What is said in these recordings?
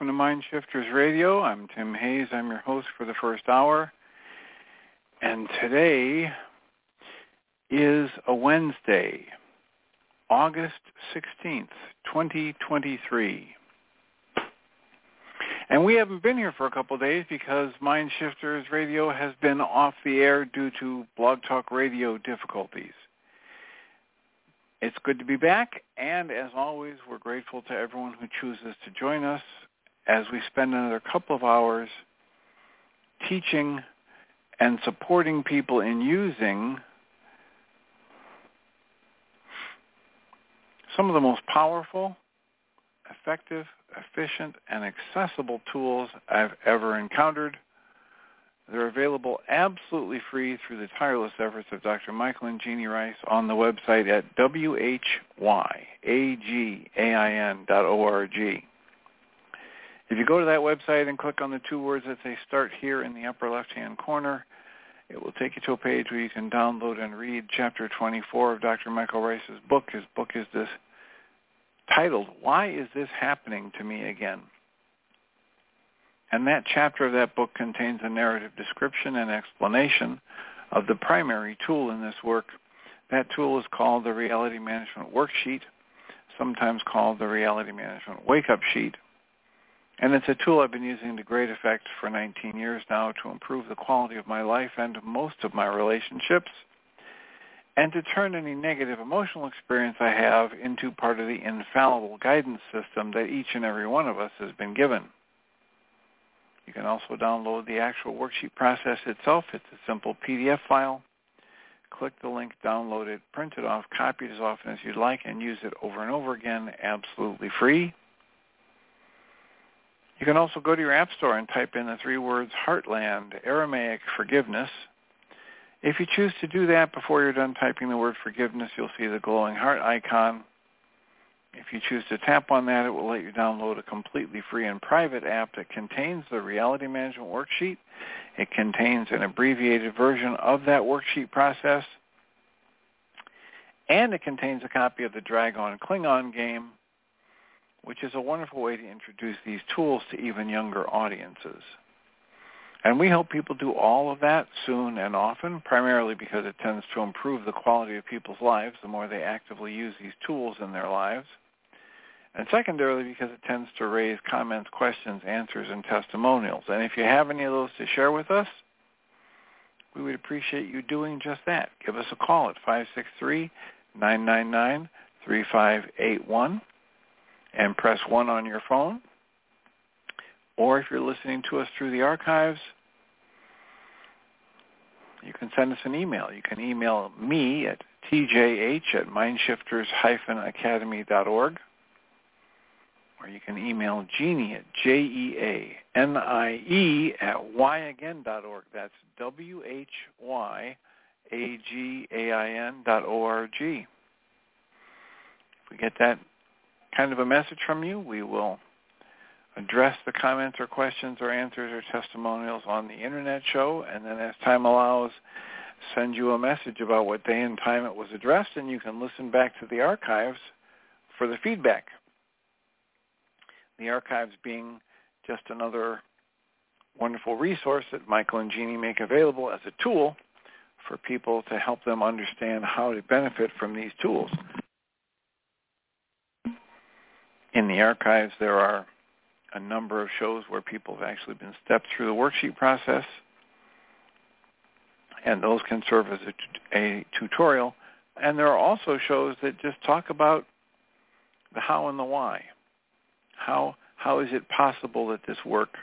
Welcome to Mind Shifters Radio. I'm Tim Hayes. I'm your host for the first hour. And today is a Wednesday, August 16th, 2023. And we haven't been here for a couple of days because Mind Shifters Radio has been off the air due to Blog Talk Radio difficulties. It's good to be back, and as always, we're grateful to everyone who chooses to join us as we spend another couple of hours teaching and supporting people in using some of the most powerful, effective, efficient, and accessible tools I've ever encountered they're available absolutely free through the tireless efforts of Dr. Michael and Jeanie Ryce on the website at whyagain.org. If you go to that website and click on the two words that say Start Here in the upper left-hand corner, it will take you to a page where you can download and read Chapter 24 of Dr. Michael Ryce's book. His book is this titled, Why Is This Happening to Me Again? And that chapter of that book contains a narrative description and explanation of the primary tool in this work. That tool is called the Reality Management Worksheet, sometimes called the Reality Management Wake-Up Sheet. And it's a tool I've been using to great effect for 19 years now to improve the quality of my life and most of my relationships and to turn any negative emotional experience I have into part of the infallible guidance system that each and every one of us has been given. You can also download the actual worksheet process itself. It's a simple PDF file. Click the link, download it, print it off, copy it as often as you'd like, and use it over and over again absolutely free. You can also go to your App Store and type in the three words Heartland Aramaic Forgiveness. If you choose to do that before you're done typing the word forgiveness, you'll see the glowing heart icon. If you choose to tap on that, it will let you download a completely free and private app that contains the reality management worksheet. It contains an abbreviated version of that worksheet process. And it contains a copy of the Dragon Klingon game, which is a wonderful way to introduce these tools to even younger audiences. And we help people do all of that soon and often, primarily because it tends to improve the quality of people's lives the more they actively use these tools in their lives. And secondarily, because it tends to raise comments, questions, answers, and testimonials. And if you have any of those to share with us, we would appreciate you doing just that. Give us a call at 563-999-3581 and press 1 on your phone or if you're listening to us through the archives, you can send us an email. You can email me at tjh at mindshifters-academy.org or you can email Jeanie at J-E-A-N-I-E at whyagain.org. That's W-H-Y-A-G-A-I-N dot O-R-G. If we get that kind of a message from you, we will address the comments or questions or answers or testimonials on the internet show, and then as time allows, send you a message about what day and time it was addressed, and you can listen back to the archives for the feedback. The archives being just another wonderful resource that Michael and Jeanie make available as a tool for people to help them understand how to benefit from these tools. In the archives, there are a number of shows where people have actually been stepped through the worksheet process, and those can serve as a, tutorial. And there are also shows that just talk about the how and the why. How how is it possible that this work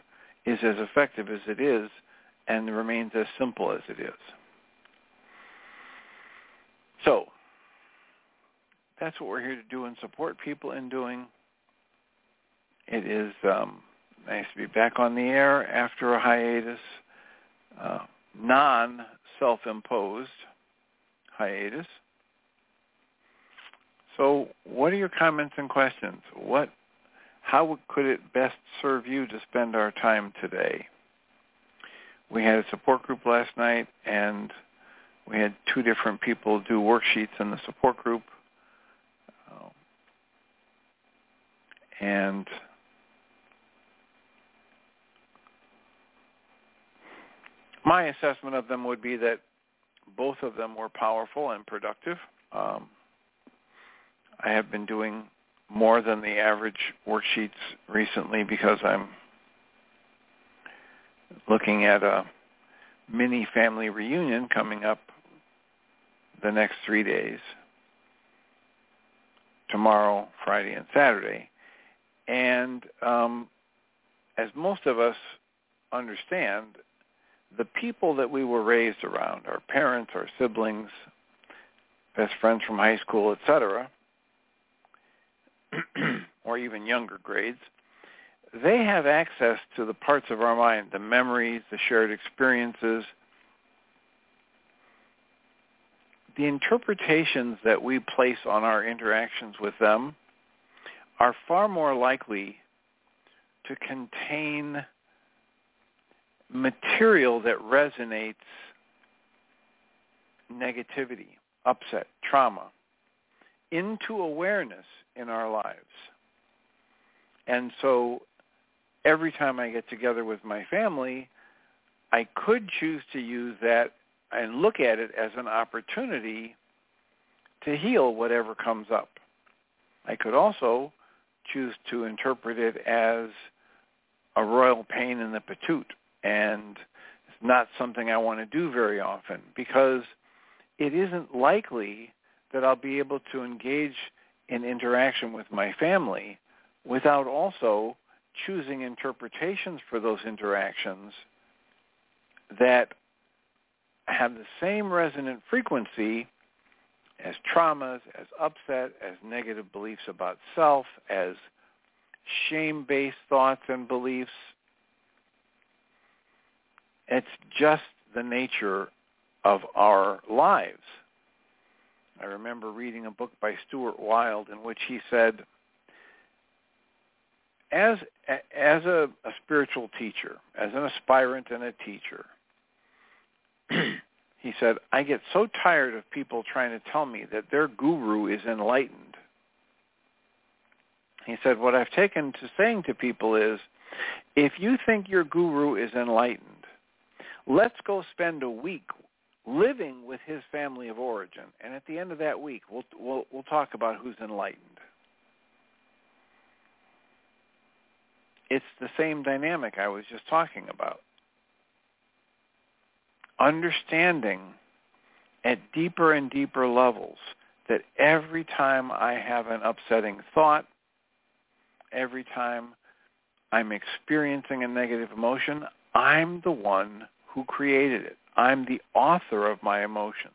is as effective as it is and remains as simple as it is? So that's what we're here to do and support people in doing. It is um, nice to be back on the air after a hiatus, uh, non-self-imposed hiatus. So what are your comments and questions? What, how could it best serve you to spend our time today? We had a support group last night, and we had two different people do worksheets in the support group. Um, and my assessment of them would be that both of them were powerful and productive. Um, I have been doing more than the average worksheets recently because I'm looking at a mini family reunion coming up the next three days, tomorrow, Friday, and Saturday. And um, as most of us understand, the people that we were raised around, our parents, our siblings, best friends from high school, etc., or even younger grades, they have access to the parts of our mind, the memories, the shared experiences, the interpretations that we place on our interactions with them are far more likely to contain material that resonates negativity, upset, trauma into awareness in our lives. And so every time I get together with my family, I could choose to use that and look at it as an opportunity to heal whatever comes up. I could also choose to interpret it as a royal pain in the patoot and it's not something I want to do very often because it isn't likely that I'll be able to engage in interaction with my family without also choosing interpretations for those interactions that have the same resonant frequency as traumas, as upset, as negative beliefs about self, as shame-based thoughts and beliefs. It's just the nature of our lives. I remember reading a book by Stuart Wilde in which he said, as as a, a spiritual teacher, as an aspirant and a teacher, he said, I get so tired of people trying to tell me that their guru is enlightened. He said, what I've taken to saying to people is, if you think your guru is enlightened, let's go spend a week living with his family of origin, and at the end of that week, we'll we'll, we'll talk about who's enlightened. It's the same dynamic I was just talking about understanding at deeper and deeper levels that every time I have an upsetting thought, every time I'm experiencing a negative emotion, I'm the one who created it. I'm the author of my emotions.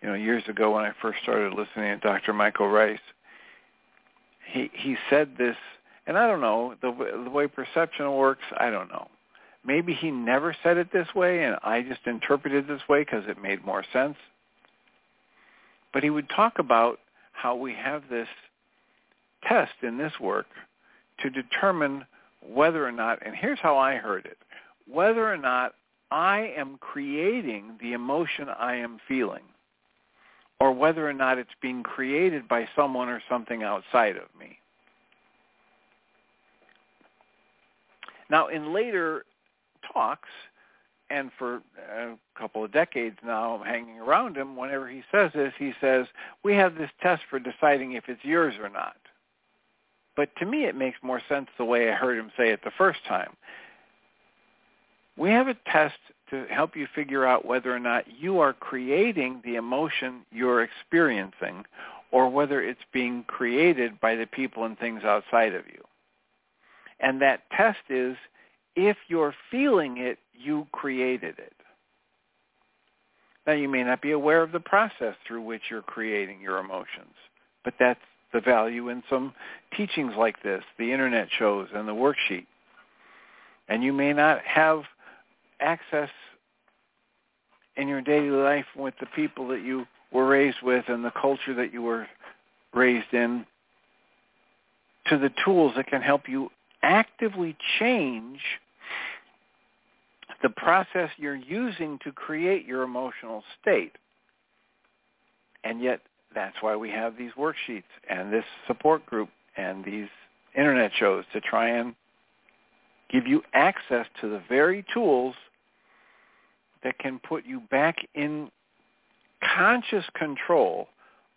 You know, years ago when I first started listening to Dr. Michael Ryce, he he said this and I don't know, the, the way perception works, I don't know. Maybe he never said it this way and I just interpreted it this way because it made more sense. But he would talk about how we have this test in this work to determine whether or not, and here's how I heard it, whether or not I am creating the emotion I am feeling or whether or not it's being created by someone or something outside of me. Now, in later talks, and for a couple of decades now, I'm hanging around him. Whenever he says this, he says, "We have this test for deciding if it's yours or not." But to me, it makes more sense the way I heard him say it the first time. We have a test to help you figure out whether or not you are creating the emotion you're experiencing or whether it's being created by the people and things outside of you. And that test is if you're feeling it, you created it. Now you may not be aware of the process through which you're creating your emotions, but that's the value in some teachings like this, the internet shows and the worksheet. And you may not have access in your daily life with the people that you were raised with and the culture that you were raised in to the tools that can help you actively change the process you're using to create your emotional state. And yet that's why we have these worksheets and this support group and these internet shows to try and give you access to the very tools that can put you back in conscious control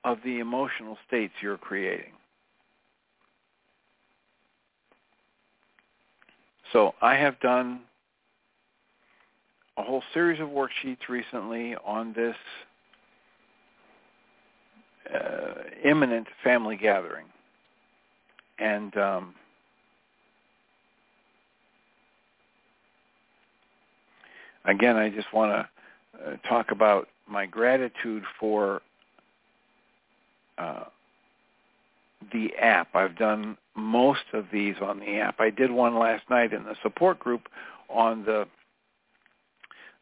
of the emotional states you're creating. So I have done a whole series of worksheets recently on this uh, imminent family gathering. And um, again, I just want to uh, talk about my gratitude for uh, the app. I've done most of these on the app. I did one last night in the support group on the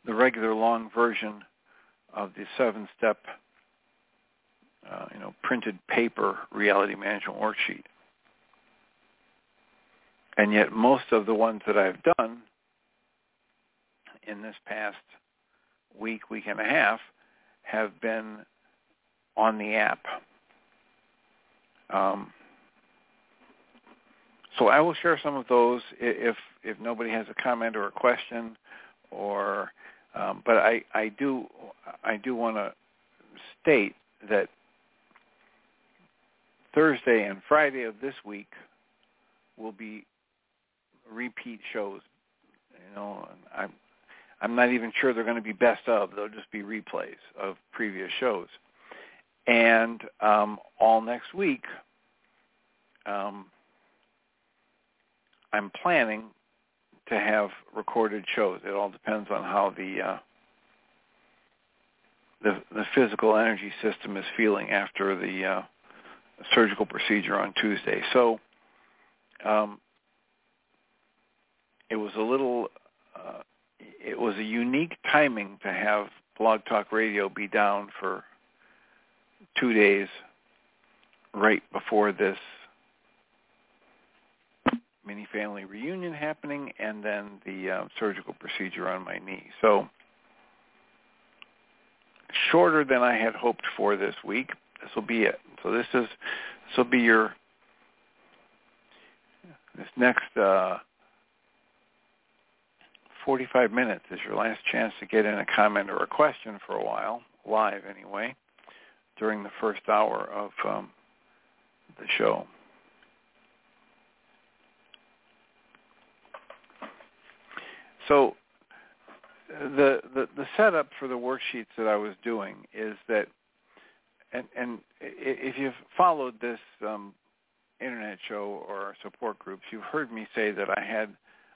the regular long version of the seven-step, uh, you know, printed paper reality management worksheet. And yet most of the ones that I've done in this past week, week and a half, have been on the app. Um, so I will share some of those if if nobody has a comment or a question, or um, but I I do I do want to state that Thursday and Friday of this week will be repeat shows. You know, I'm I'm not even sure they're going to be best of. They'll just be replays of previous shows. And um, all next week, um, I'm planning to have recorded shows. It all depends on how the uh, the the physical energy system is feeling after the uh, surgical procedure on Tuesday. So um, it was a little uh, it was a unique timing to have Blog Talk Radio be down for two days right before this mini family reunion happening and then the uh, surgical procedure on my knee. So shorter than I had hoped for this week. This will be it. So this is this will be your this next uh, 45 minutes is your last chance to get in a comment or a question for a while, live anyway, during the first hour of um, the show. So the, the the setup for the worksheets that I was doing is that, and and if you've followed this um, internet show or support groups, you've heard me say that I had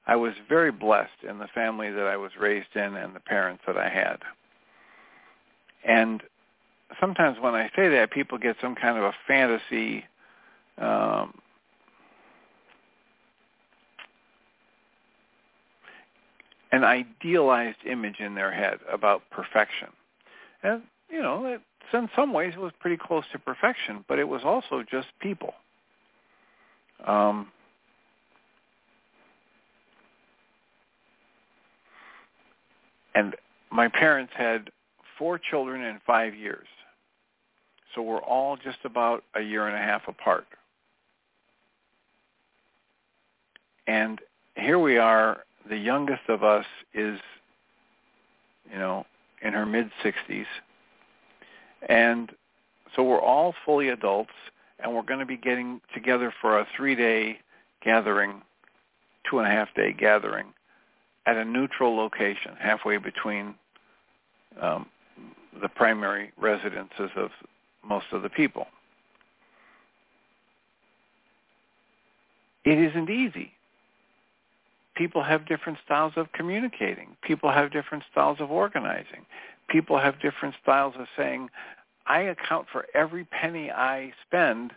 I was very blessed in the family that I was raised in and the parents that I had. And sometimes when I say that, people get some kind of a fantasy um, an idealized image in their head about perfection. And, you know, it, in some ways it was pretty close to perfection, but it was also just people. Um, And my parents had four children in five years. So we're all just about a year and a half apart. And here we are, the youngest of us is you know, in her mid-60s. And so we're all fully adults, and we're going to be getting together for a three-day gathering, two and a half day gathering at a neutral location halfway between um, the primary residences of most of the people. It isn't easy. People have different styles of communicating. People have different styles of organizing. People have different styles of saying, I account for every penny I spend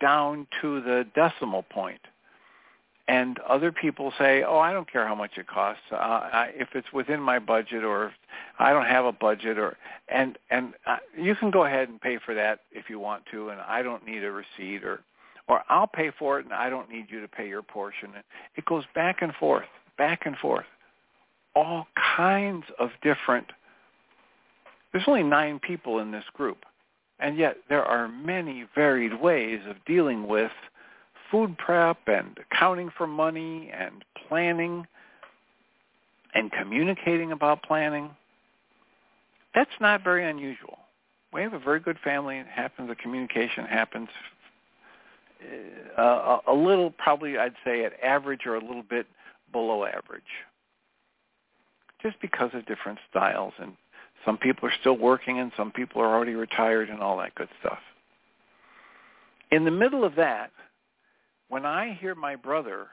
down to the decimal point and other people say, "Oh, I don't care how much it costs. Uh, I, if it's within my budget, or I don't have a budget, or and and uh, you can go ahead and pay for that if you want to, and I don't need a receipt, or or I'll pay for it, and I don't need you to pay your portion." It goes back and forth, back and forth, all kinds of different. There's only nine people in this group, and yet there are many varied ways of dealing with food prep and accounting for money and planning and communicating about planning. That's not very unusual. We have a very good family. It happens. The communication happens uh, a little, probably I'd say at average or a little bit below average, just because of different styles. And some people are still working, and some people are already retired, and all that good stuff. In the middle of that, when I hear my brother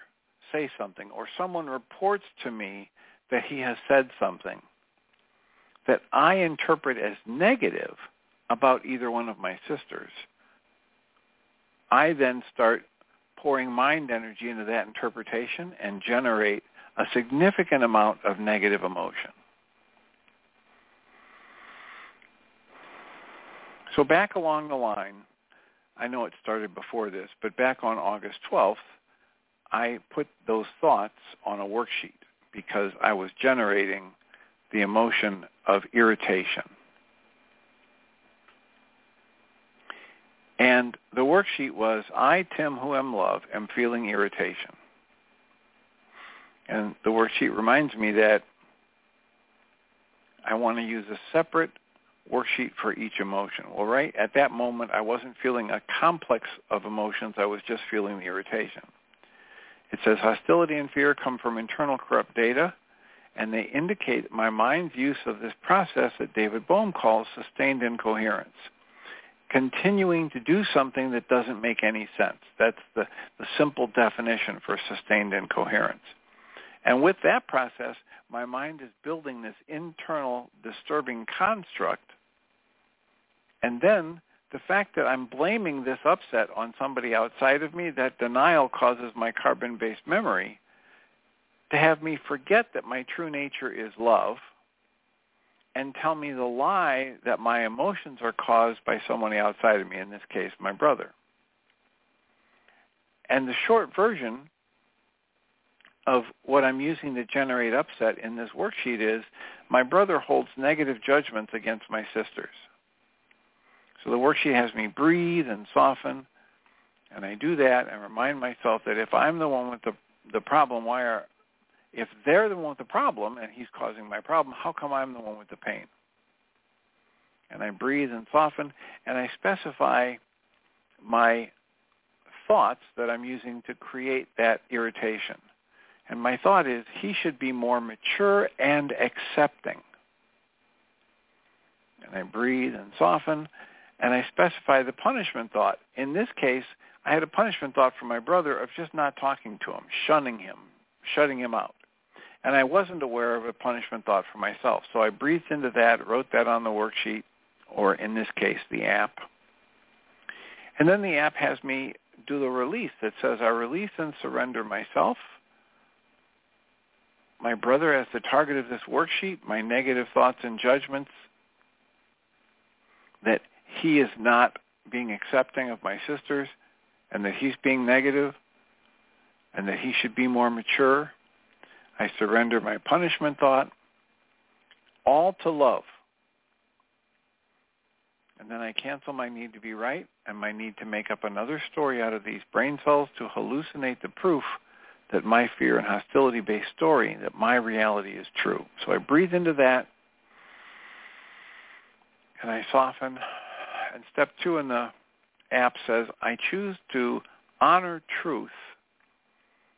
say something or someone reports to me that he has said something that I interpret as negative about either one of my sisters, I then start pouring mind energy into that interpretation and generate a significant amount of negative emotion. So back along the line, I know it started before this, but back on August 12th, I put those thoughts on a worksheet because I was generating the emotion of irritation. And the worksheet was, I, Tim, who am love, am feeling irritation. And the worksheet reminds me that I want to use a separate worksheet for each emotion. Well, right at that moment, I wasn't feeling a complex of emotions. I was just feeling the irritation. It says hostility and fear come from internal corrupt data, and they indicate my mind's use of this process that David Bohm calls sustained incoherence. Continuing to do something that doesn't make any sense. That's the, the simple definition for sustained incoherence. And with that process, my mind is building this internal disturbing construct. And then the fact that I'm blaming this upset on somebody outside of me, that denial causes my carbon-based memory to have me forget that my true nature is love and tell me the lie that my emotions are caused by somebody outside of me, in this case, my brother. And the short version of what I'm using to generate upset in this worksheet is my brother holds negative judgments against my sisters. So the worksheet has me breathe and soften, and I do that and remind myself that if I'm the one with the the problem, why are if they're the one with the problem and he's causing my problem, how come I'm the one with the pain? And I breathe and soften, and I specify my thoughts that I'm using to create that irritation. And my thought is he should be more mature and accepting. And I breathe and soften, and I specify the punishment thought. In this case, I had a punishment thought for my brother of just not talking to him, shunning him, shutting him out. And I wasn't aware of a punishment thought for myself. So I breathed into that, wrote that on the worksheet, or in this case, the app. And then the app has me do the release that says, I release and surrender myself, my brother as the target of this worksheet, my negative thoughts and judgments, that he is not being accepting of my sisters, and that he's being negative, and that he should be more mature. I surrender my punishment thought, all to love. And then I cancel my need to be right and my need to make up another story out of these brain cells to hallucinate the proof that my fear and hostility-based story, that my reality is true. So I breathe into that, and I soften. And step two in the app says, I choose to honor truth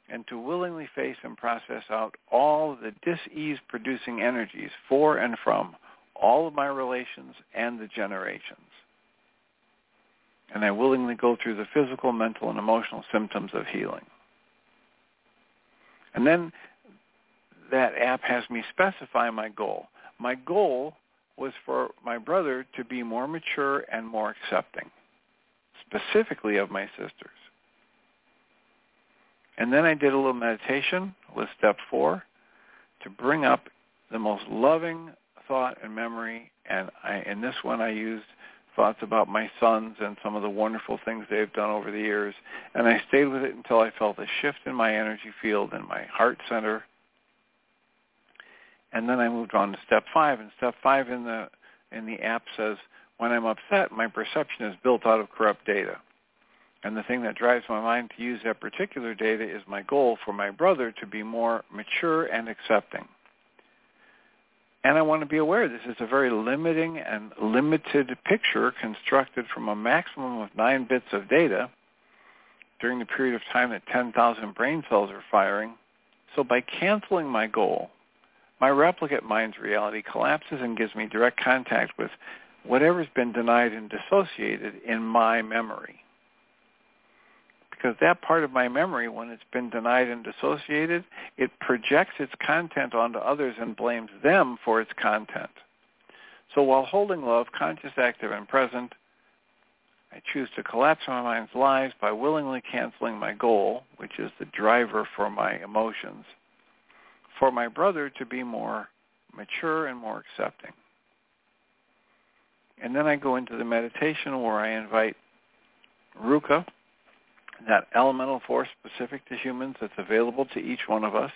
and to willingly face and process out all the dis-ease-producing energies for and from all of my relations and the generations. And I willingly go through the physical, mental, and emotional symptoms of healing. And then that app has me specify my goal. My goal was for my brother to be more mature and more accepting, specifically of my sisters. And then I did a little meditation with step four to bring up the most loving thought and memory. And I, in this one, I used thoughts about my sons and some of the wonderful things they've done over the years. And I stayed with it until I felt a shift in my energy field and my heart center. And then I moved on to step five. And step five in the in the app says, when I'm upset, my perception is built out of corrupt data. And the thing that drives my mind to use that particular data is my goal for my brother to be more mature and accepting. And I want to be aware this is a very limiting and limited picture constructed from a maximum of nine bits of data during the period of time that 10,000 brain cells are firing. So by canceling my goal, my replicate mind's reality collapses and gives me direct contact with whatever's been denied and dissociated in my memory because that part of my memory, when it's been denied and dissociated, it projects its content onto others and blames them for its content. So while holding love, conscious, active, and present, I choose to collapse my mind's lies by willingly canceling my goal, which is the driver for my emotions, for my brother to be more mature and more accepting. And then I go into the meditation where I invite Ruka, that elemental force specific to humans that's available to each one of us.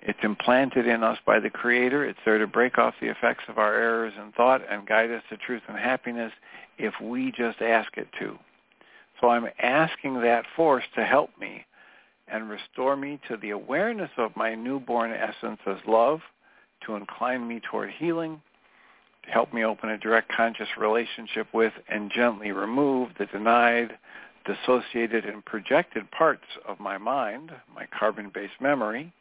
It's implanted in us by the Creator. It's there to break off the effects of our errors in thought and guide us to truth and happiness if we just ask it to. So I'm asking that force to help me and restore me to the awareness of my newborn essence as love, to incline me toward healing, to help me open a direct conscious relationship with and gently remove the denied, dissociated and projected parts of my mind, my carbon-based memory.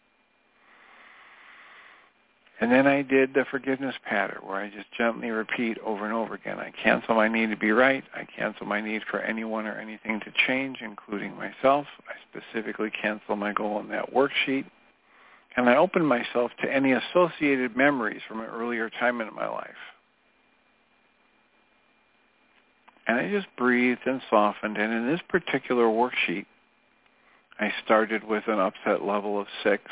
And then I did the forgiveness pattern where I just gently repeat over and over again. I cancel my need to be right. I cancel my need for anyone or anything to change, including myself. I specifically cancel my goal in that worksheet. And I open myself to any associated memories from an earlier time in my life. And I just breathed and softened. And in this particular worksheet, I started with an upset level of six.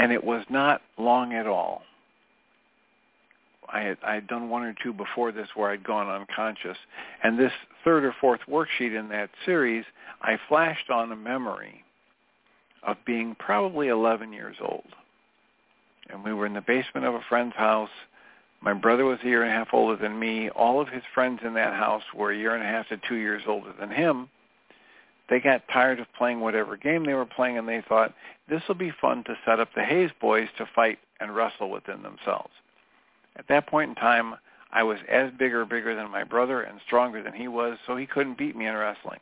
And it was not long at all. I had, I had done one or two before this where I'd gone unconscious. And this third or fourth worksheet in that series, I flashed on a memory of being probably 11 years old. And we were in the basement of a friend's house my brother was a year and a half older than me. All of his friends in that house were a year and a half to two years older than him. They got tired of playing whatever game they were playing, and they thought, this will be fun to set up the Hayes boys to fight and wrestle within themselves. At that point in time, I was as big or bigger than my brother and stronger than he was, so he couldn't beat me in wrestling.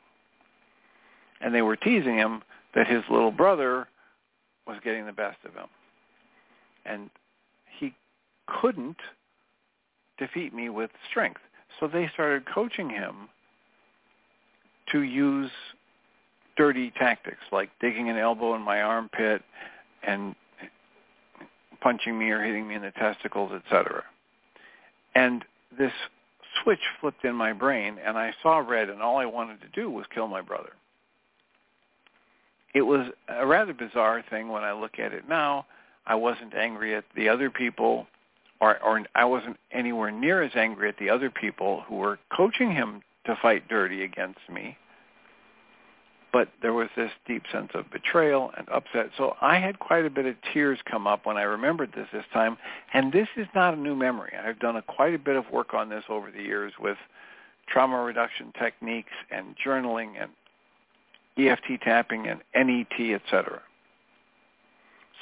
And they were teasing him that his little brother was getting the best of him. And he couldn't defeat me with strength. So they started coaching him to use dirty tactics like digging an elbow in my armpit and punching me or hitting me in the testicles, etc. And this switch flipped in my brain and I saw red and all I wanted to do was kill my brother. It was a rather bizarre thing when I look at it now. I wasn't angry at the other people or, or I wasn't anywhere near as angry at the other people who were coaching him to fight dirty against me. But there was this deep sense of betrayal and upset. So I had quite a bit of tears come up when I remembered this this time. And this is not a new memory. I've done a, quite a bit of work on this over the years with trauma reduction techniques and journaling and EFT tapping and NET, etc.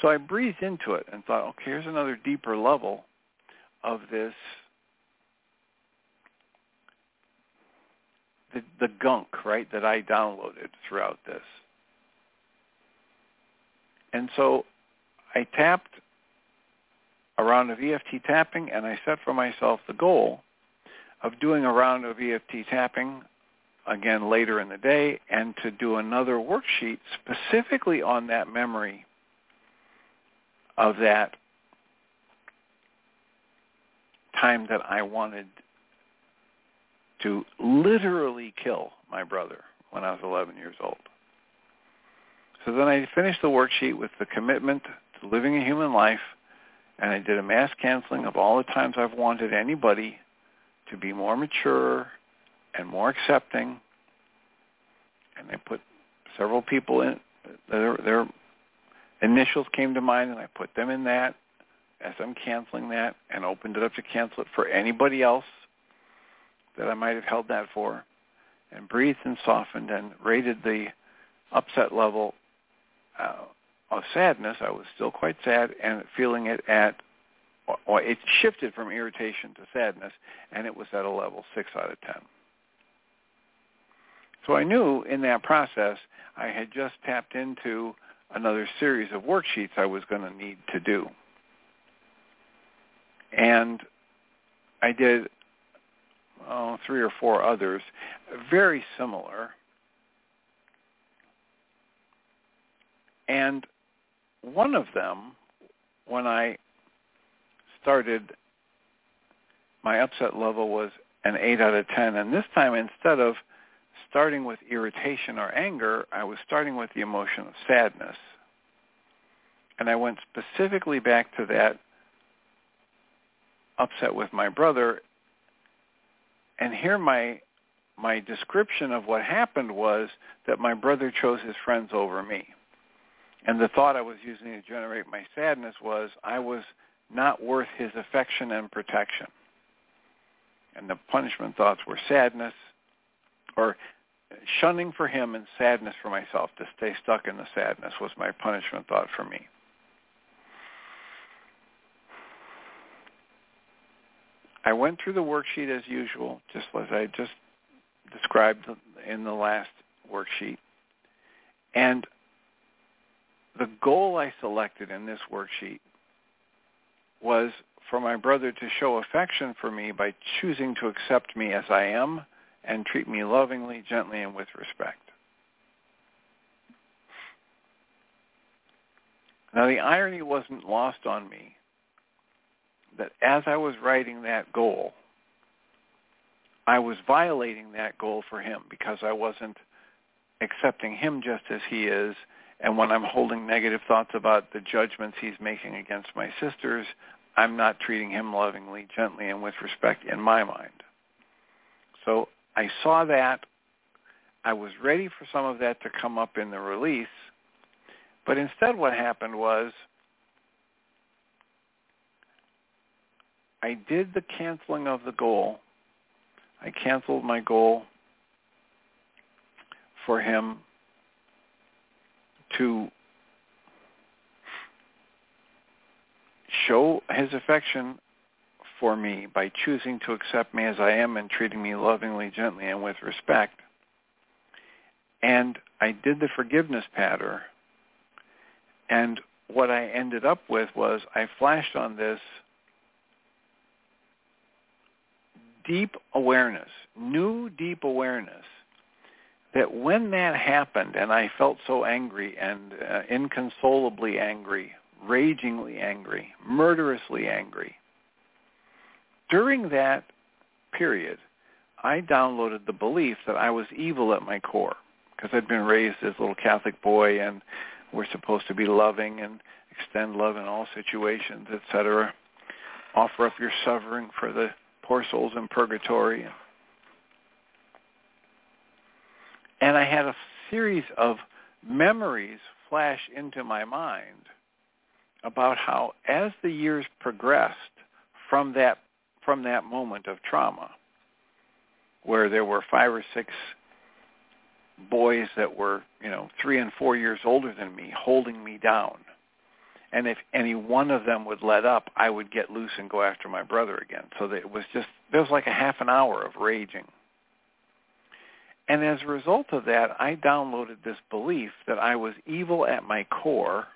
So I breathed into it and thought, okay, here's another deeper level of this the, the gunk, right, that I downloaded throughout this. And so I tapped a round of EFT tapping and I set for myself the goal of doing a round of EFT tapping again later in the day and to do another worksheet specifically on that memory of that time that I wanted to literally kill my brother when I was 11 years old. So then I finished the worksheet with the commitment to living a human life, and I did a mass canceling of all the times I've wanted anybody to be more mature and more accepting. And I put several people in, their, their initials came to mind, and I put them in that as I'm canceling that and opened it up to cancel it for anybody else that I might have held that for and breathed and softened and rated the upset level uh, of sadness. I was still quite sad and feeling it at, well, it shifted from irritation to sadness and it was at a level 6 out of 10. So I knew in that process I had just tapped into another series of worksheets I was going to need to do. And I did oh, three or four others, very similar. And one of them, when I started, my upset level was an 8 out of 10. And this time, instead of starting with irritation or anger, I was starting with the emotion of sadness. And I went specifically back to that upset with my brother and here my my description of what happened was that my brother chose his friends over me. And the thought I was using to generate my sadness was I was not worth his affection and protection. And the punishment thoughts were sadness or shunning for him and sadness for myself. To stay stuck in the sadness was my punishment thought for me. I went through the worksheet as usual, just as I just described in the last worksheet. And the goal I selected in this worksheet was for my brother to show affection for me by choosing to accept me as I am and treat me lovingly, gently, and with respect. Now the irony wasn't lost on me that as I was writing that goal, I was violating that goal for him because I wasn't accepting him just as he is. And when I'm holding negative thoughts about the judgments he's making against my sisters, I'm not treating him lovingly, gently, and with respect in my mind. So I saw that. I was ready for some of that to come up in the release. But instead what happened was I did the canceling of the goal. I canceled my goal for him to show his affection for me by choosing to accept me as I am and treating me lovingly, gently, and with respect. And I did the forgiveness patter. And what I ended up with was I flashed on this deep awareness, new deep awareness that when that happened and I felt so angry and uh, inconsolably angry, ragingly angry, murderously angry, during that period, I downloaded the belief that I was evil at my core because I'd been raised as a little Catholic boy and we're supposed to be loving and extend love in all situations, etc. Offer up your suffering for the poor souls in purgatory. And I had a series of memories flash into my mind about how as the years progressed from that from that moment of trauma where there were five or six boys that were, you know, three and four years older than me holding me down And if any one of them would let up, I would get loose and go after my brother again. So that it was just, there was like a half an hour of raging. And as a result of that, I downloaded this belief that I was evil at my core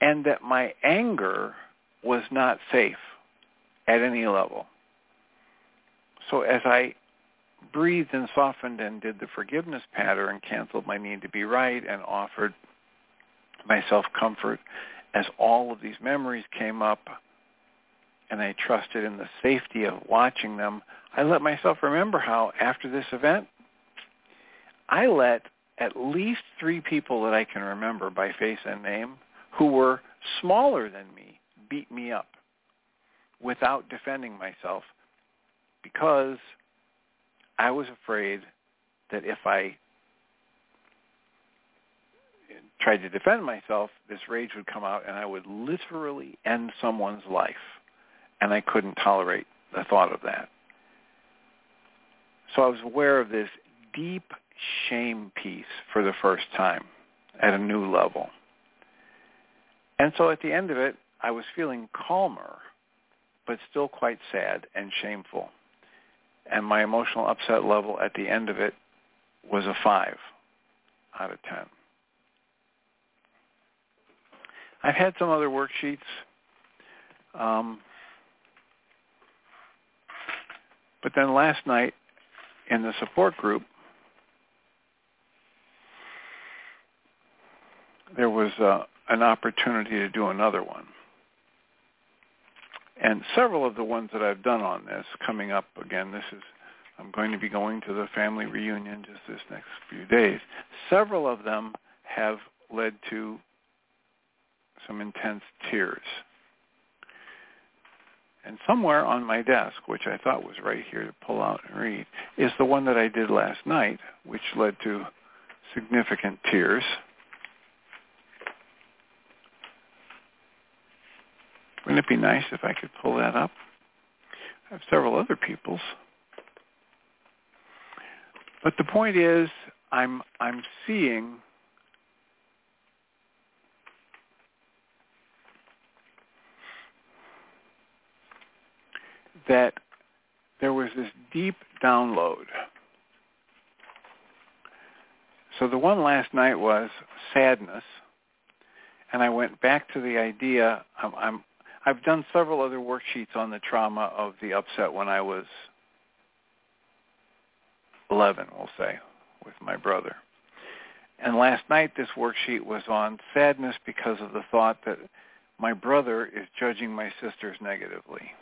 and that my anger was not safe at any level. So as I breathed and softened and did the forgiveness pattern, canceled my need to be right, and offered myself comfort as all of these memories came up, and I trusted in the safety of watching them, I let myself remember how after this event, I let at least three people that I can remember by face and name who were smaller than me beat me up without defending myself because I was afraid that if I tried to defend myself, this rage would come out and I would literally end someone's life. And I couldn't tolerate the thought of that. So I was aware of this deep shame piece for the first time at a new level. And so at the end of it, I was feeling calmer, but still quite sad and shameful. And my emotional upset level at the end of it was a 5 out of 10. I've had some other worksheets. Um, but then last night in the support group, there was uh, an opportunity to do another one. And several of the ones that I've done on this coming up again, this is I'm going to be going to the family reunion just this next few days. Several of them have led to some intense tears. And somewhere on my desk, which I thought was right here to pull out and read, is the one that I did last night, which led to significant tears. Wouldn't it be nice if I could pull that up? I have several other people's. But the point is, I'm I'm seeing that there was this deep download. So the one last night was sadness, and I went back to the idea. I'm, I'm I've done several other worksheets on the trauma of the upset when I was 11, we'll say, with my brother. And last night this worksheet was on sadness because of the thought that my brother is judging my sisters negatively.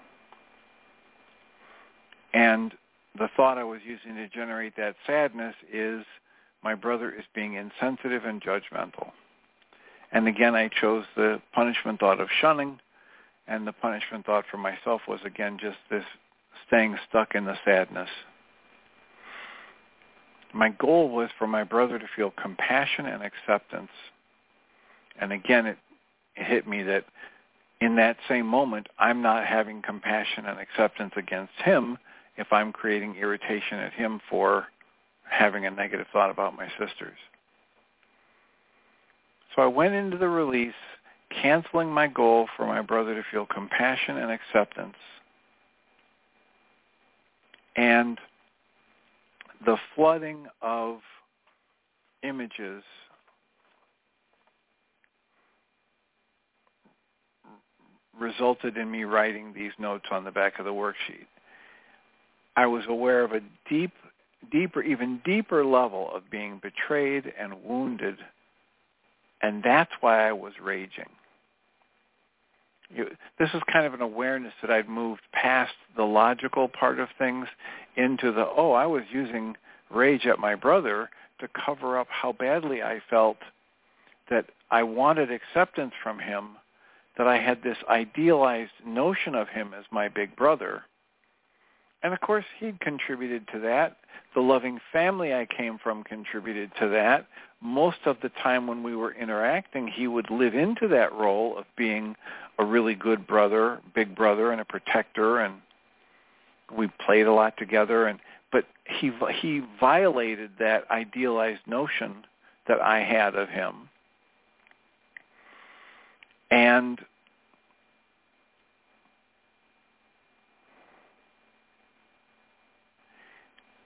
And the thought I was using to generate that sadness is my brother is being insensitive and judgmental. And again, I chose the punishment thought of shunning, and the punishment thought for myself was again just this staying stuck in the sadness. My goal was for my brother to feel compassion and acceptance. And again, it, it hit me that in that same moment, I'm not having compassion and acceptance against him if I'm creating irritation at him for having a negative thought about my sisters. So I went into the release canceling my goal for my brother to feel compassion and acceptance. And the flooding of images resulted in me writing these notes on the back of the worksheet. I was aware of a deep, deeper, even deeper level of being betrayed and wounded, and that's why I was raging. You, this is kind of an awareness that I'd moved past the logical part of things into the, oh, I was using rage at my brother to cover up how badly I felt that I wanted acceptance from him, that I had this idealized notion of him as my big brother, and of course, he contributed to that. The loving family I came from contributed to that. Most of the time when we were interacting, he would live into that role of being a really good brother, big brother, and a protector, and we played a lot together. And but he he violated that idealized notion that I had of him. And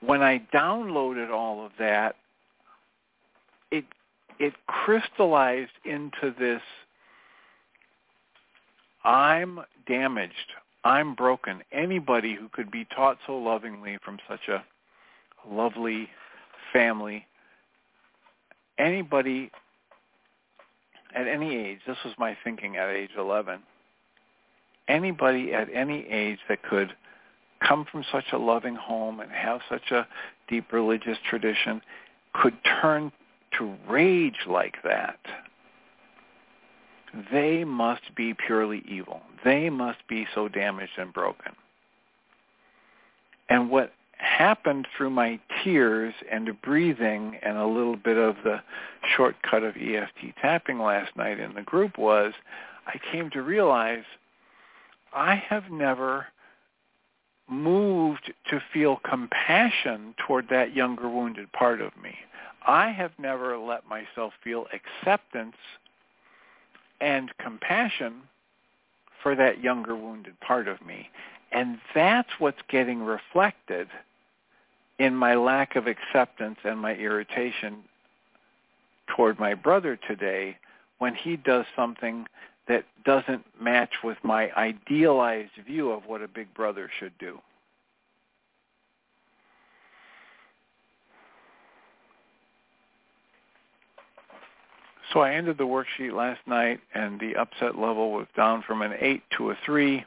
when I downloaded all of that, it it crystallized into this I'm damaged. I'm broken. Anybody who could be taught so lovingly from such a lovely family, anybody at any age, this was my thinking at age 11, anybody at any age that could come from such a loving home and have such a deep religious tradition could turn to rage like that, they must be purely evil. They must be so damaged and broken. And what happened through my tears and breathing and a little bit of the shortcut of EFT tapping last night in the group was I came to realize I have never moved to feel compassion toward that younger wounded part of me. I have never let myself feel acceptance and compassion for that younger wounded part of me. And that's what's getting reflected in my lack of acceptance and my irritation toward my brother today when he does something that doesn't match with my idealized view of what a big brother should do. So I ended the worksheet last night and the upset level was down from an 8 to a 3.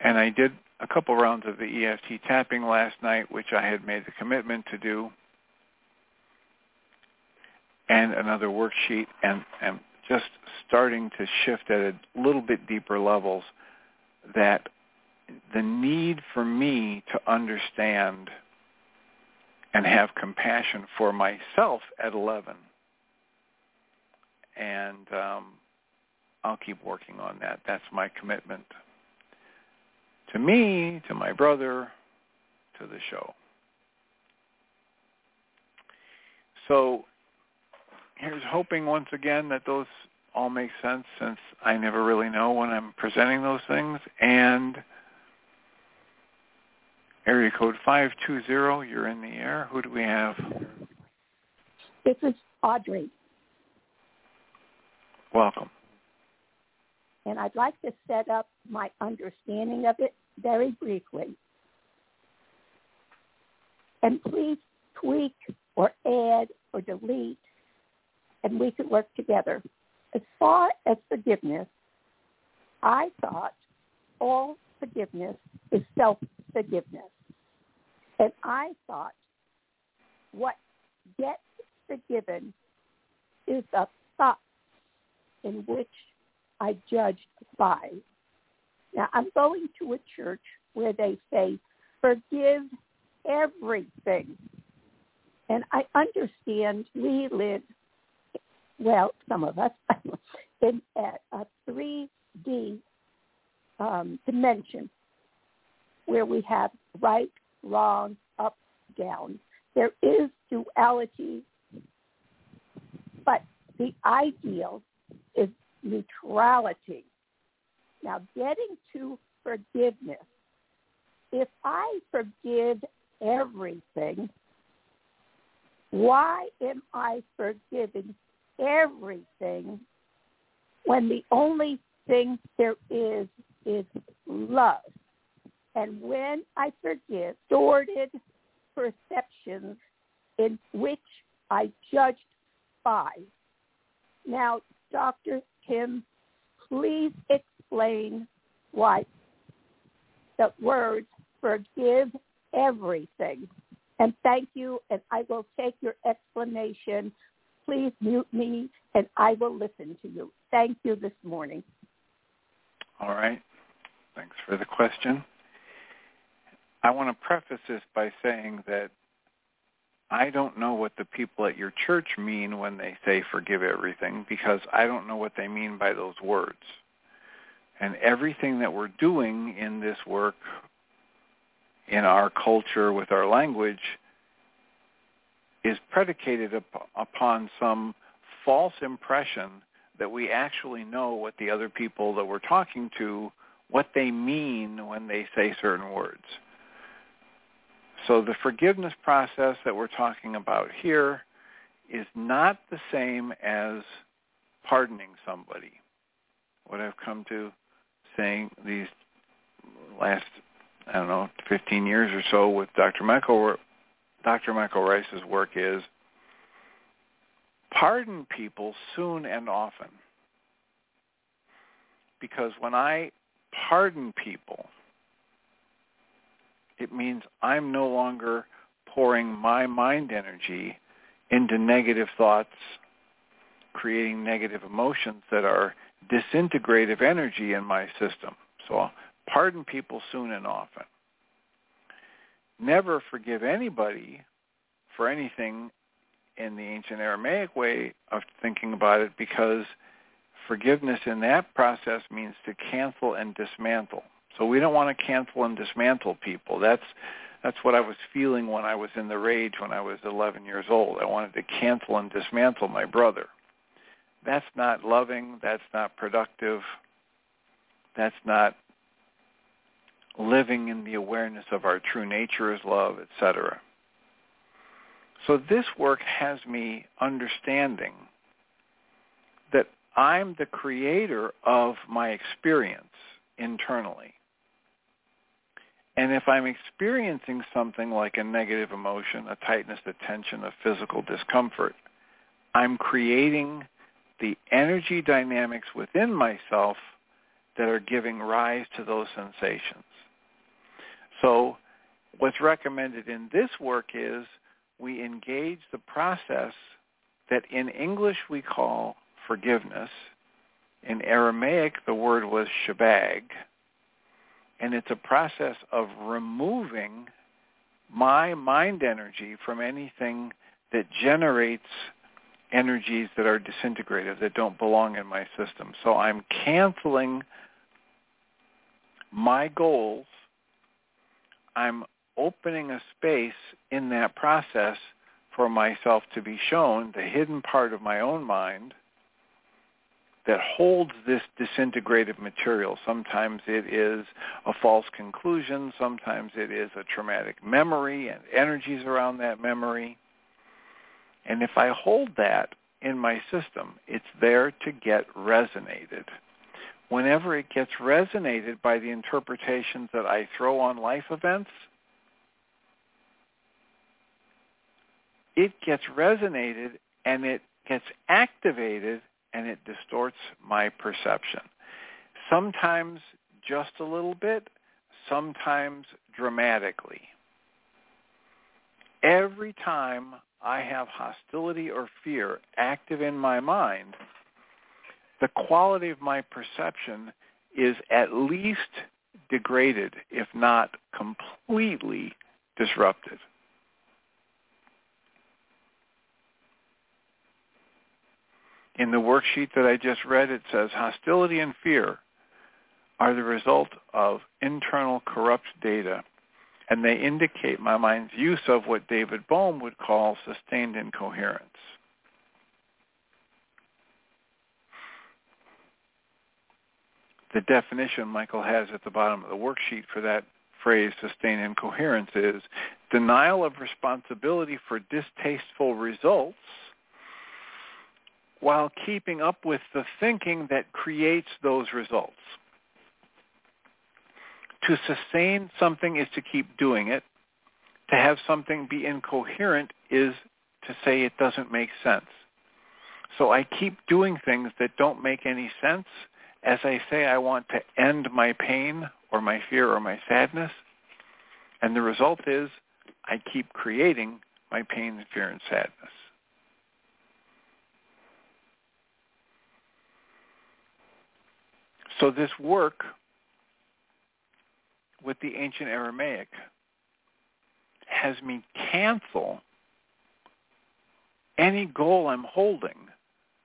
And I did a couple rounds of the EFT tapping last night, which I had made the commitment to do, and another worksheet, and, and just starting to shift at a little bit deeper levels that the need for me to understand and have compassion for myself at 11. And um, I'll keep working on that. That's my commitment to me, to my brother, to the show. So here's hoping once again that those all make sense since I never really know when I'm presenting those things. And area code 520, you're in the air. Who do we have? This is Audrey. Welcome. And I'd like to set up my understanding of it very briefly. And please tweak or add or delete, and we could work together. As far as forgiveness, I thought all forgiveness is self-forgiveness. And I thought what gets forgiven is a thought in which I judged by. Now, I'm going to a church where they say, forgive everything. And I understand we live, well, some of us, in a 3D um, dimension where we have right, wrong, up, down. There is duality, but the ideal is neutrality. Now, getting to forgiveness. If I forgive everything, why am I forgiving everything when the only thing there is is love? And when I forgive distorted perceptions in which I judged by. Now, Dr. Tim, please explain why the words forgive everything. And thank you, and I will take your explanation. Please mute me, and I will listen to you. Thank you this morning. All right. Thanks for the question. I want to preface this by saying that I don't know what the people at your church mean when they say forgive everything because I don't know what they mean by those words. And everything that we're doing in this work, in our culture, with our language, is predicated up, upon some false impression that we actually know what the other people that we're talking to, what they mean when they say certain words. So the forgiveness process that we're talking about here is not the same as pardoning somebody. What I've come to saying these last, I don't know, 15 years or so with Dr. Michael, Dr. Michael Ryce's work is pardon people soon and often. Because when I pardon people, it means I'm no longer pouring my mind energy into negative thoughts, creating negative emotions that are disintegrative energy in my system. So I'll pardon people soon and often. Never forgive anybody for anything in the ancient Aramaic way of thinking about it because forgiveness in that process means to cancel and dismantle. So we don't want to cancel and dismantle people. That's that's what I was feeling when I was in the rage when I was 11 years old. I wanted to cancel and dismantle my brother. That's not loving, that's not productive. That's not living in the awareness of our true nature as love, etc. So this work has me understanding that I'm the creator of my experience internally. And if I'm experiencing something like a negative emotion, a tightness, a tension, a physical discomfort, I'm creating the energy dynamics within myself that are giving rise to those sensations. So what's recommended in this work is we engage the process that in English we call forgiveness. In Aramaic, the word was shabag. And it's a process of removing my mind energy from anything that generates energies that are disintegrative, that don't belong in my system. So I'm canceling my goals. I'm opening a space in that process for myself to be shown the hidden part of my own mind that holds this disintegrated material. Sometimes it is a false conclusion. Sometimes it is a traumatic memory and energies around that memory. And if I hold that in my system, it's there to get resonated. Whenever it gets resonated by the interpretations that I throw on life events, it gets resonated and it gets activated and it distorts my perception. Sometimes just a little bit, sometimes dramatically. Every time I have hostility or fear active in my mind, the quality of my perception is at least degraded, if not completely disrupted. In the worksheet that I just read, it says hostility and fear are the result of internal corrupt data, and they indicate my mind's use of what David Bohm would call sustained incoherence. The definition Michael has at the bottom of the worksheet for that phrase, sustained incoherence, is denial of responsibility for distasteful results while keeping up with the thinking that creates those results. To sustain something is to keep doing it. To have something be incoherent is to say it doesn't make sense. So I keep doing things that don't make any sense as I say I want to end my pain or my fear or my sadness. And the result is I keep creating my pain and fear and sadness. So this work with the ancient Aramaic has me cancel any goal I'm holding.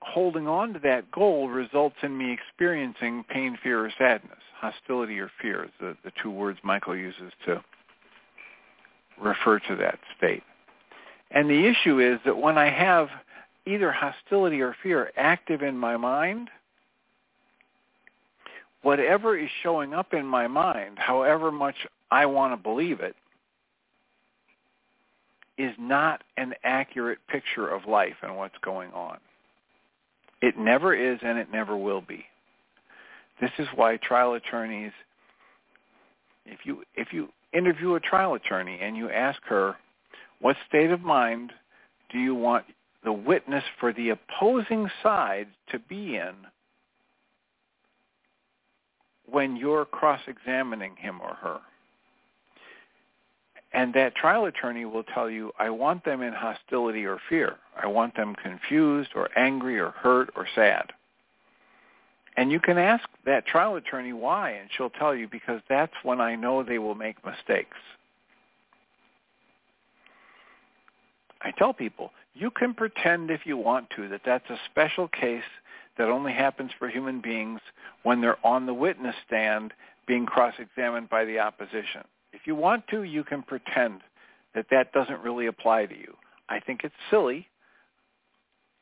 Holding on to that goal results in me experiencing pain, fear, or sadness. Hostility or fear is the, the two words Michael uses to refer to that state. And the issue is that when I have either hostility or fear active in my mind, whatever is showing up in my mind, however much I want to believe it, is not an accurate picture of life and what's going on. It never is and it never will be. This is why trial attorneys if you if you interview a trial attorney and you ask her what state of mind do you want the witness for the opposing side to be in when you're cross-examining him or her? And that trial attorney will tell you, I want them in hostility or fear. I want them confused or angry or hurt or sad. And you can ask that trial attorney why, and she'll tell you because that's when I know they will make mistakes. I tell people, you can pretend if you want to that that's a special case that only happens for human beings when they're on the witness stand being cross-examined by the opposition. If you want to, you can pretend that that doesn't really apply to you. I think it's silly.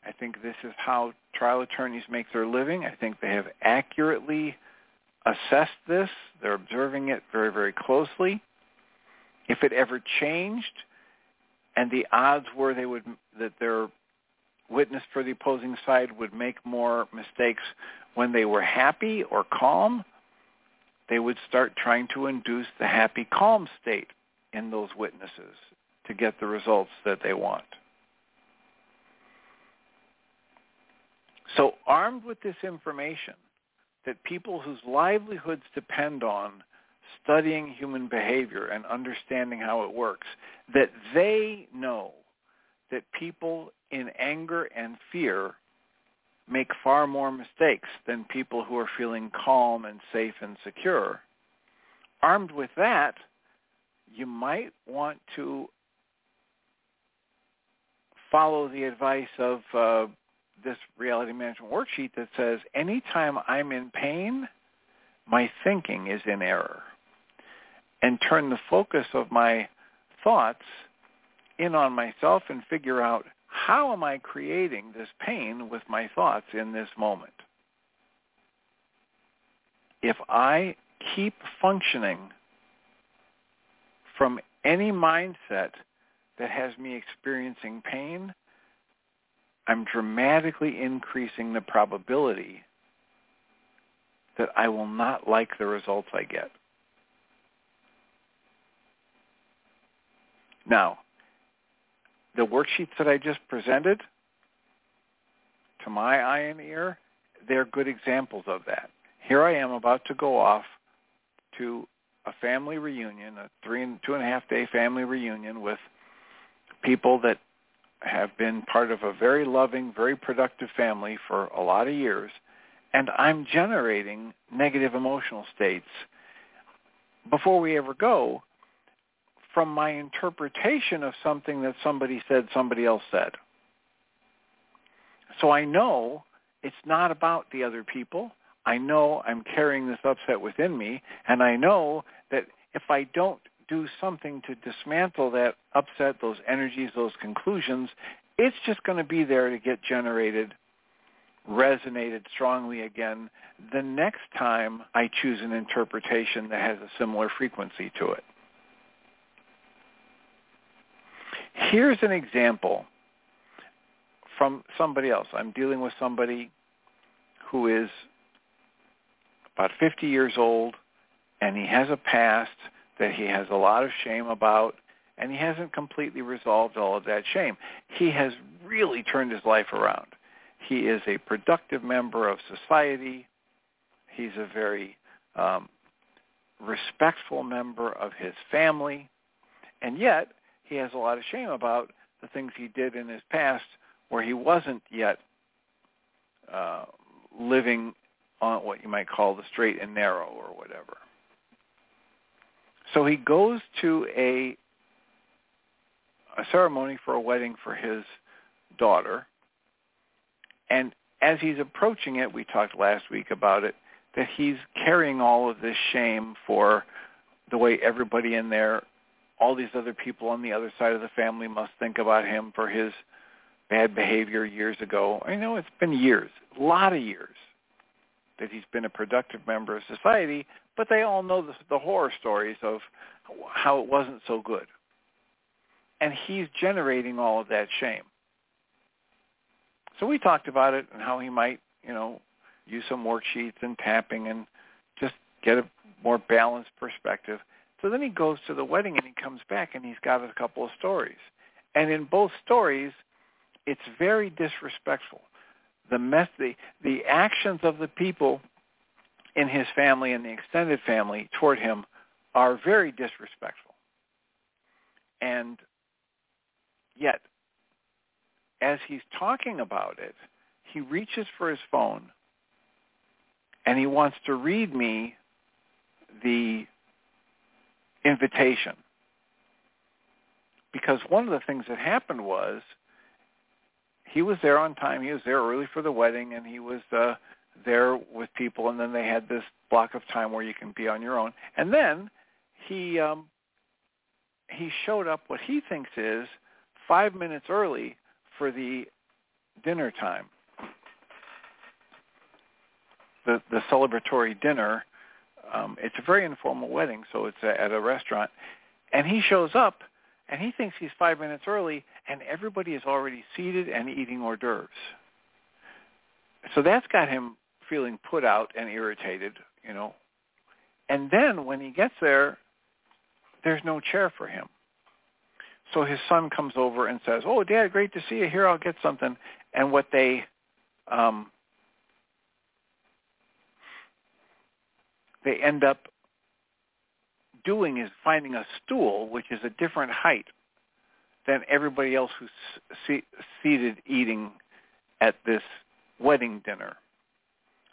I think this is how trial attorneys make their living. I think they have accurately assessed this. They're observing it very, very closely. If it ever changed and the odds were they would that their witness for the opposing side would make more mistakes when they were happy or calm, they would start trying to induce the happy, calm state in those witnesses to get the results that they want. So armed with this information that people whose livelihoods depend on studying human behavior and understanding how it works, that they know that people in anger and fear make far more mistakes than people who are feeling calm and safe and secure. Armed with that, you might want to follow the advice of uh, this reality management worksheet that says anytime I'm in pain, my thinking is in error. And turn the focus of my thoughts in on myself and figure out how am I creating this pain with my thoughts in this moment? If I keep functioning from any mindset that has me experiencing pain, I'm dramatically increasing the probability that I will not like the results I get. Now, the worksheets that I just presented, to my eye and ear, they're good examples of that. Here I am about to go off to a family reunion, a three and two and a half day family reunion with people that have been part of a very loving, very productive family for a lot of years, and I'm generating negative emotional states before we ever go from my interpretation of something that somebody said somebody else said. So I know it's not about the other people. I know I'm carrying this upset within me, and I know that if I don't do something to dismantle that upset, those energies, those conclusions, it's just going to be there to get generated, resonated strongly again the next time I choose an interpretation that has a similar frequency to it. Here's an example from somebody else. I'm dealing with somebody who is about 50 years old and he has a past that he has a lot of shame about, and he hasn't completely resolved all of that shame. He has really turned his life around. He is a productive member of society. He's a very um, respectful member of his family, and yet he has a lot of shame about the things he did in his past where he wasn't yet uh, living on what you might call the straight and narrow or whatever. So he goes to a a ceremony for a wedding for his daughter. And as he's approaching it, we talked last week about it, that he's carrying all of this shame for the way everybody in there, all these other people on the other side of the family must think about him for his bad behavior years ago. I know it's been years, a lot of years, that he's been a productive member of society, but they all know the, the horror stories of how it wasn't so good. And he's generating all of that shame. So we talked about it and how he might, you know, use some worksheets and tapping and just get a more balanced perspective. So then he goes to the wedding and he comes back and he's got a couple of stories. And in both stories, it's very disrespectful. The mess, the, the actions of the people in his family and the extended family toward him are very disrespectful. And yet, as he's talking about it, he reaches for his phone and he wants to read me the invitation. Because one of the things that happened was he was there on time. He was there early for the wedding, and he was uh, there with people. And then they had this block of time where you can be on your own. And then he um, he showed up what he thinks is five minutes early for the dinner time, the the celebratory dinner. Um, it's a very informal wedding, so it's a, at a restaurant, and he shows up and he thinks he's five minutes early, and everybody is already seated and eating hors d'oeuvres. So that's got him feeling put out and irritated, you know. And then when he gets there, there's no chair for him. So his son comes over and says, "Oh, Dad, great to see you. Here, I'll get something." And what they um, they end up doing is finding a stool which is a different height than everybody else who's se- seated eating at this wedding dinner.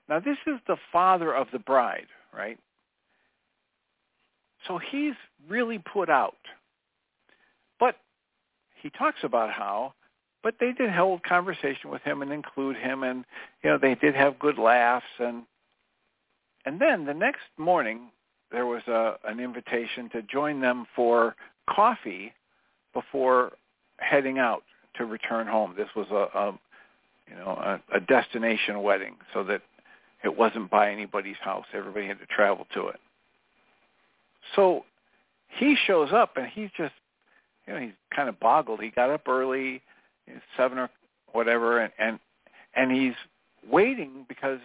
Now this is the father of the bride, right? So he's really put out. But he talks about how, but they did hold conversation with him and include him and, you know, they did have good laughs and, and then the next morning there was a, an invitation to join them for coffee before heading out to return home. This was a, a you know a, a destination wedding, so that it wasn't by anybody's house. Everybody had to travel to it. So he shows up and he's just you know he's kind of boggled. He got up early, seven or whatever, and and and he's waiting because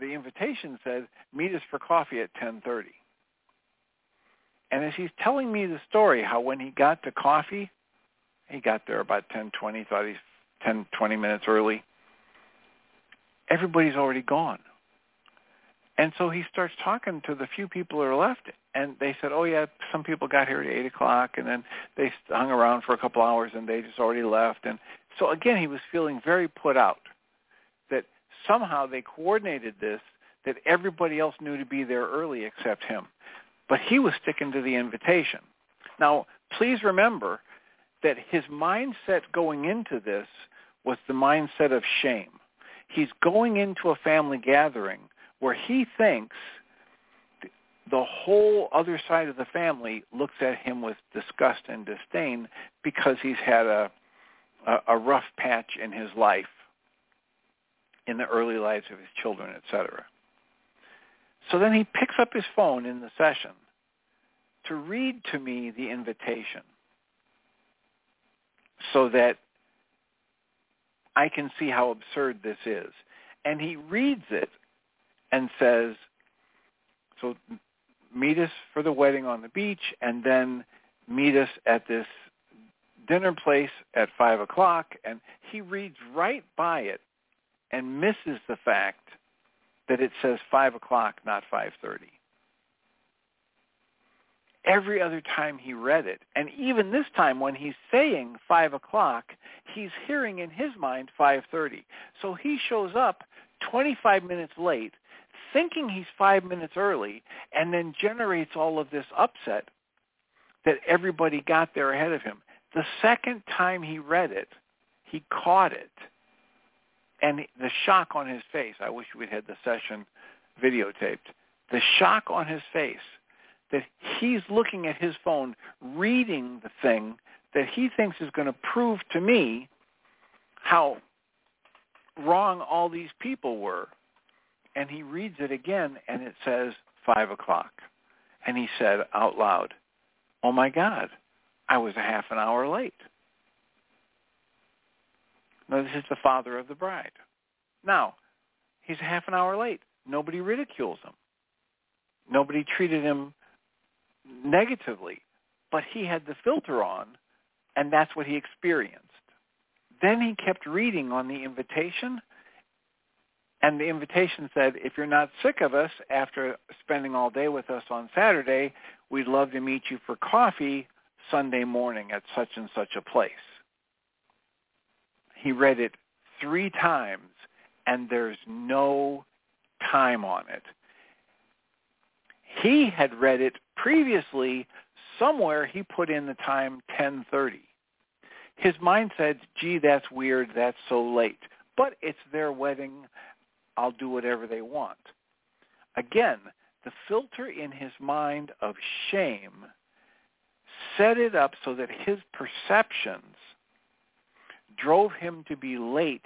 the invitation says meet us for coffee at 10:30. And as he's telling me the story, how when he got to coffee, he got there about 10:20, thought he's 10, 20 minutes early. Everybody's already gone. And so he starts talking to the few people that are left, and they said, "Oh yeah, some people got here at eight o'clock, and then they hung around for a couple hours, and they just already left." And so again, he was feeling very put out somehow they coordinated this that everybody else knew to be there early except him. But he was sticking to the invitation. Now, please remember that his mindset going into this was the mindset of shame. He's going into a family gathering where he thinks the whole other side of the family looks at him with disgust and disdain because he's had a, a, a rough patch in his life in the early lives of his children, etc. So then he picks up his phone in the session to read to me the invitation so that I can see how absurd this is. And he reads it and says, so meet us for the wedding on the beach and then meet us at this dinner place at 5 o'clock. And he reads right by it and misses the fact that it says 5 o'clock, not 5.30. Every other time he read it, and even this time when he's saying 5 o'clock, he's hearing in his mind 5.30. So he shows up 25 minutes late, thinking he's five minutes early, and then generates all of this upset that everybody got there ahead of him. The second time he read it, he caught it and the shock on his face, I wish we'd had the session videotaped, the shock on his face that he's looking at his phone, reading the thing that he thinks is going to prove to me how wrong all these people were. And he reads it again, and it says 5 o'clock. And he said out loud, oh my God, I was a half an hour late. This is the father of the bride. Now, he's half an hour late. Nobody ridicules him. Nobody treated him negatively, but he had the filter on, and that's what he experienced. Then he kept reading on the invitation, and the invitation said, if you're not sick of us after spending all day with us on Saturday, we'd love to meet you for coffee Sunday morning at such and such a place. He read it three times, and there's no time on it. He had read it previously. Somewhere he put in the time 1030. His mind said, gee, that's weird. That's so late. But it's their wedding. I'll do whatever they want. Again, the filter in his mind of shame set it up so that his perceptions drove him to be late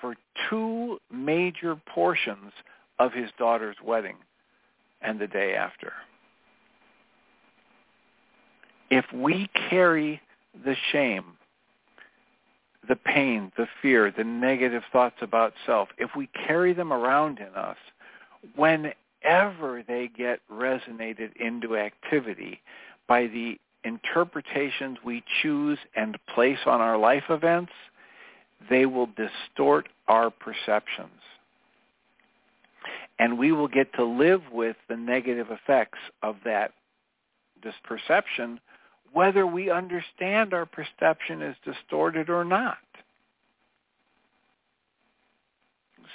for two major portions of his daughter's wedding and the day after. If we carry the shame the pain, the fear, the negative thoughts about self, if we carry them around in us, whenever they get resonated into activity by the interpretations we choose and place on our life events, they will distort our perceptions. And we will get to live with the negative effects of that this perception whether we understand our perception is distorted or not.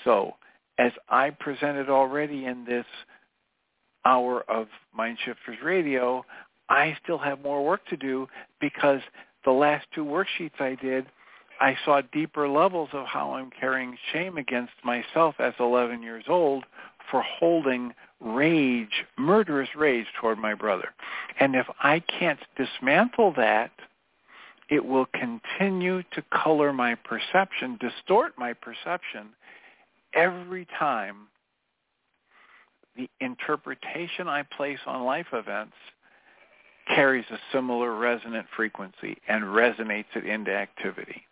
So, as I presented already in this hour of Mind Shifters Radio, I still have more work to do because the last two worksheets I did, I saw deeper levels of how I'm carrying shame against myself as 11 years old for holding rage, murderous rage toward my brother. And if I can't dismantle that, it will continue to color my perception, distort my perception every time the interpretation I place on life events carries a similar resonant frequency and resonates it into activity.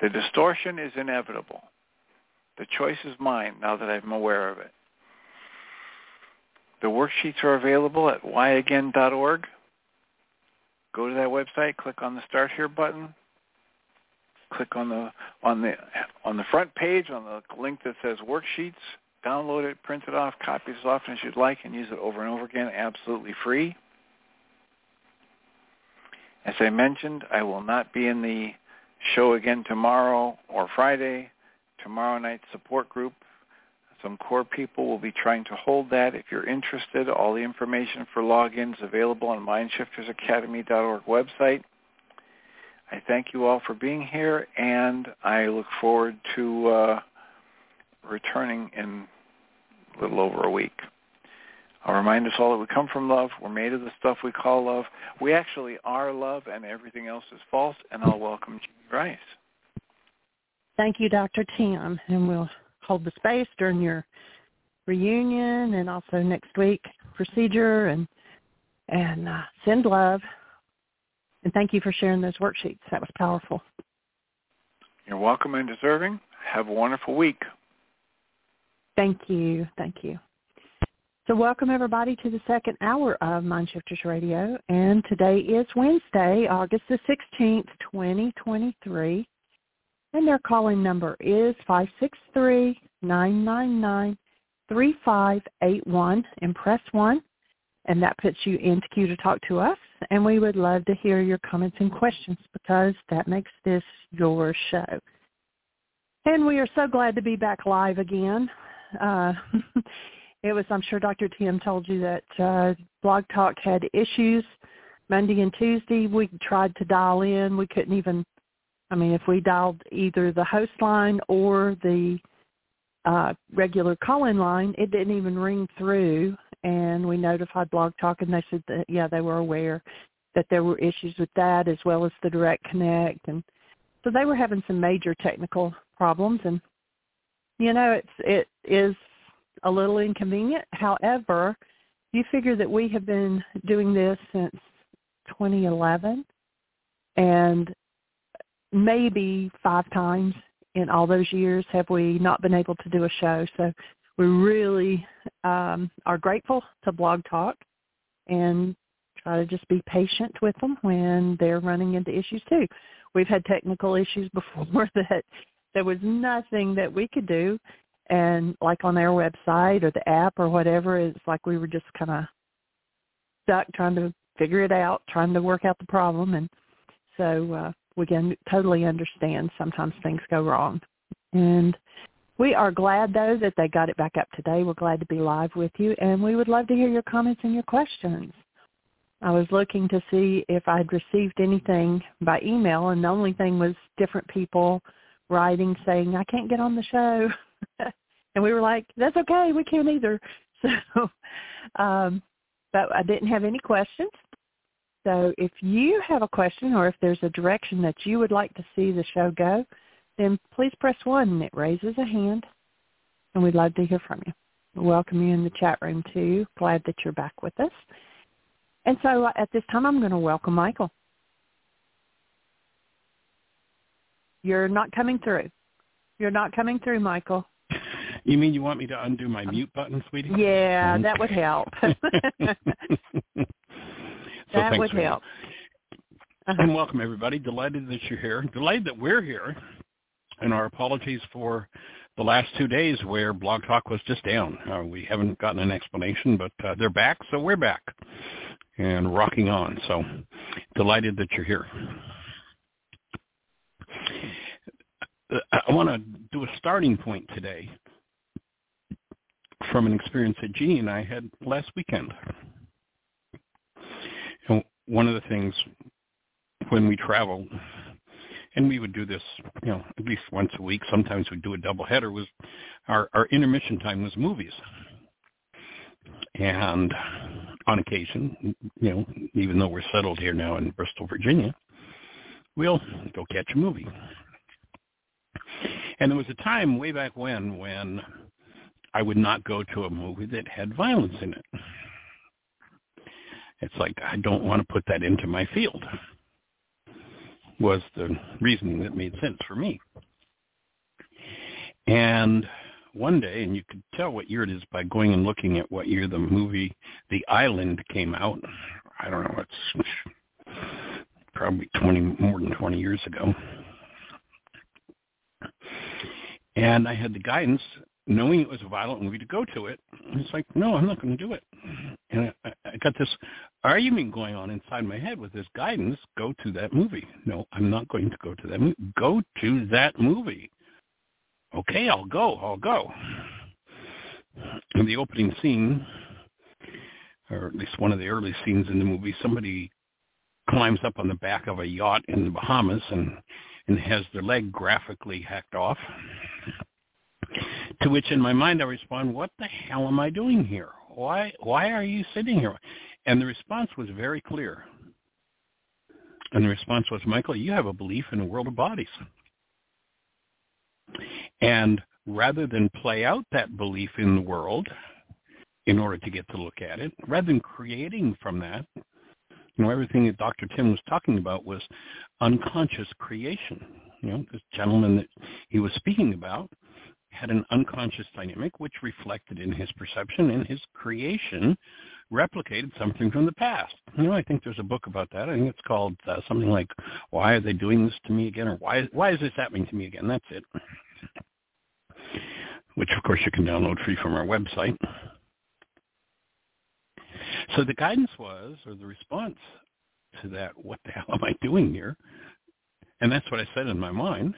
The distortion is inevitable. The choice is mine now that I'm aware of it. The worksheets are available at whyagain.org. Go to that website, click on the Start Here button, click on the on the on the front page on the link that says worksheets, download it, print it off, copy it as often as you'd like, and use it over and over again, absolutely free. As I mentioned, I will not be in the show again tomorrow or Friday. Tomorrow night's support group some core people will be trying to hold that. If you're interested, all the information for logins available on mindshiftersacademy.org website. I thank you all for being here, and I look forward to uh, returning in a little over a week. I'll remind us all that we come from love. We're made of the stuff we call love. We actually are love, and everything else is false. And I'll welcome Jeanie Ryce. Thank you, Dr. Tim, and we'll hold the space during your reunion and also next week procedure and and uh, send love and thank you for sharing those worksheets that was powerful you're welcome and deserving have a wonderful week thank you thank you so welcome everybody to the second hour of Mind Shifters Radio and today is Wednesday August the 16th 2023 and their calling number is five six three nine nine nine three five eight one and press 1. And that puts you into queue to talk to us. And we would love to hear your comments and questions because that makes this your show. And we are so glad to be back live again. Uh, it was, I'm sure Dr. Tim told you that uh, Blog Talk had issues Monday and Tuesday. We tried to dial in. We couldn't even I mean, if we dialed either the host line or the uh, regular call-in line, it didn't even ring through. And we notified Blog Talk, and they said that yeah, they were aware that there were issues with that as well as the direct connect. And so they were having some major technical problems, and you know, it's it is a little inconvenient. However, you figure that we have been doing this since 2011, and maybe five times in all those years have we not been able to do a show. So we really um, are grateful to Blog Talk and try to just be patient with them when they're running into issues too. We've had technical issues before that there was nothing that we could do and like on their website or the app or whatever, it's like we were just kind of stuck trying to figure it out, trying to work out the problem and so uh we can totally understand sometimes things go wrong. And we are glad, though, that they got it back up today. We're glad to be live with you, and we would love to hear your comments and your questions. I was looking to see if I'd received anything by email, and the only thing was different people writing saying, I can't get on the show. and we were like, that's okay. We can't either. So, um, but I didn't have any questions. So if you have a question or if there's a direction that you would like to see the show go, then please press 1 and it raises a hand, and we'd love to hear from you. welcome you in the chat room too. Glad that you're back with us. And so uh, at this time, I'm going to welcome Michael. You're not coming through. You're not coming through, Michael. You mean you want me to undo my mute button, sweetie? Yeah, that would help. So that would help. Uh-huh. And welcome everybody. Delighted that you're here. Delighted that we're here. And our apologies for the last two days where Blog Talk was just down. Uh, we haven't gotten an explanation, but uh, they're back, so we're back and rocking on. So delighted that you're here. Uh, I want to do a starting point today from an experience that Jeanie and I had last weekend. And one of the things when we travel, and we would do this, you know, at least once a week. Sometimes we'd do a double header. Was our our intermission time was movies, and on occasion, you know, even though we're settled here now in Bristol, Virginia, we'll go catch a movie. And there was a time way back when when I would not go to a movie that had violence in it. It's like I don't want to put that into my field. Was the reasoning that made sense for me. And one day, and you could tell what year it is by going and looking at what year the movie The Island came out. I don't know, it's probably 20 more than 20 years ago. And I had the guidance knowing it was a violent movie to go to it. It's like, no, I'm not going to do it. And I, I got this argument going on inside my head with this guidance, go to that movie. No, I'm not going to go to that movie. Go to that movie. Okay, I'll go. I'll go. In the opening scene, or at least one of the early scenes in the movie, somebody climbs up on the back of a yacht in the Bahamas and and has their leg graphically hacked off. To which in my mind I respond, what the hell am I doing here? Why, why are you sitting here? And the response was very clear. And the response was, Michael, you have a belief in a world of bodies. And rather than play out that belief in the world in order to get to look at it, rather than creating from that, you know, everything that Dr. Tim was talking about was unconscious creation. You know, this gentleman that he was speaking about had an unconscious dynamic which reflected in his perception and his creation replicated something from the past. You know, I think there's a book about that. I think it's called uh, something like "Why Are They Doing This to Me Again?" or "Why Why Is This Happening to Me Again?" That's it. Which, of course, you can download free from our website. So the guidance was, or the response to that, "What the hell am I doing here?" And that's what I said in my mind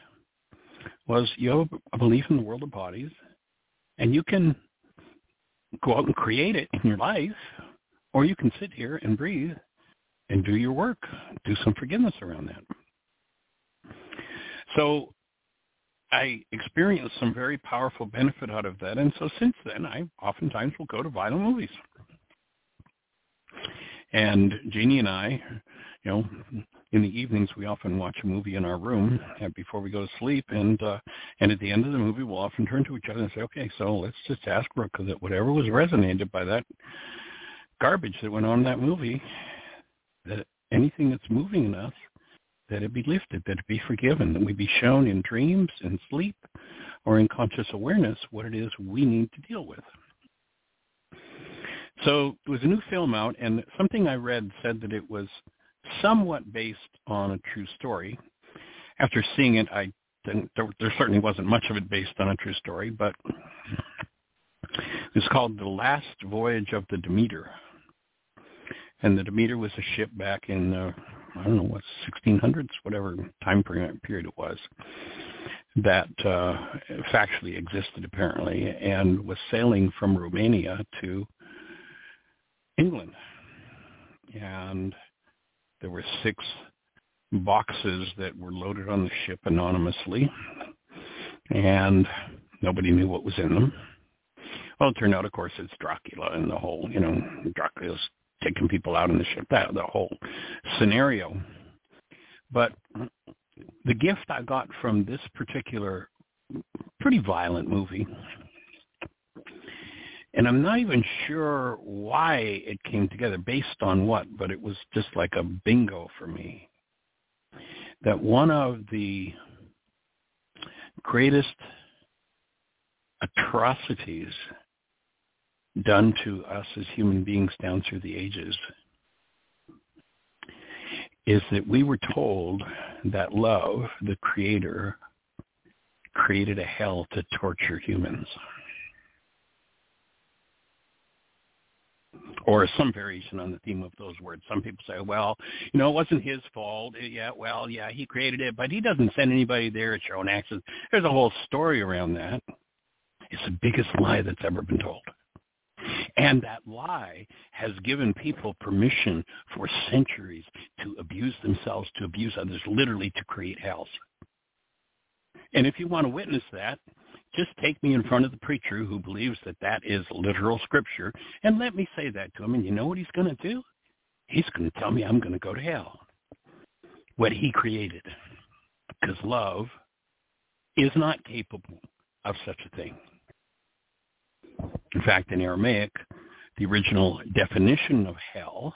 was you have a belief in the world of bodies, and you can go out and create it in your life, or you can sit here and breathe and do your work, do some forgiveness around that. So I experienced some very powerful benefit out of that, and so since then, I oftentimes will go to violent movies. And Jeannie and I, you know, in the evenings we often watch a movie in our room before we go to sleep and uh and at the end of the movie we'll often turn to each other and say okay so let's just ask brooke that whatever was resonated by that garbage that went on in that movie that anything that's moving in us that it be lifted that it be forgiven that we be shown in dreams and sleep or in conscious awareness what it is we need to deal with. So it was a new film out and something i read said that it was somewhat based on a true story. After seeing it, I there, there certainly wasn't much of it based on a true story, but it's called The Last Voyage of the Demeter. And the Demeter was a ship back in, uh, I don't know, what, 1600s, whatever time period it was, that uh, factually existed apparently, and was sailing from Romania to England. And there were six boxes that were loaded on the ship anonymously, and nobody knew what was in them. Well, it turned out, of course, it's Dracula and the whole, you know, Dracula's taking people out on the ship, that the whole scenario. But the gift I got from this particular pretty violent movie and I'm not even sure why it came together, based on what, but it was just like a bingo for me. That one of the greatest atrocities done to us as human beings down through the ages is that we were told that love, the creator, created a hell to torture humans. Or some variation on the theme of those words. Some people say, well, you know, it wasn't his fault. Yeah, well, yeah, he created it, but he doesn't send anybody there It's your own accident. There's a whole story around that. It's the biggest lie that's ever been told. And that lie has given people permission for centuries to abuse themselves, to abuse others, literally to create hells. And if you want to witness that, just take me in front of the preacher who believes that that is literal scripture and let me say that to him. And you know what he's going to do? He's going to tell me I'm going to go to hell. What he created. Because love is not capable of such a thing. In fact, in Aramaic, the original definition of hell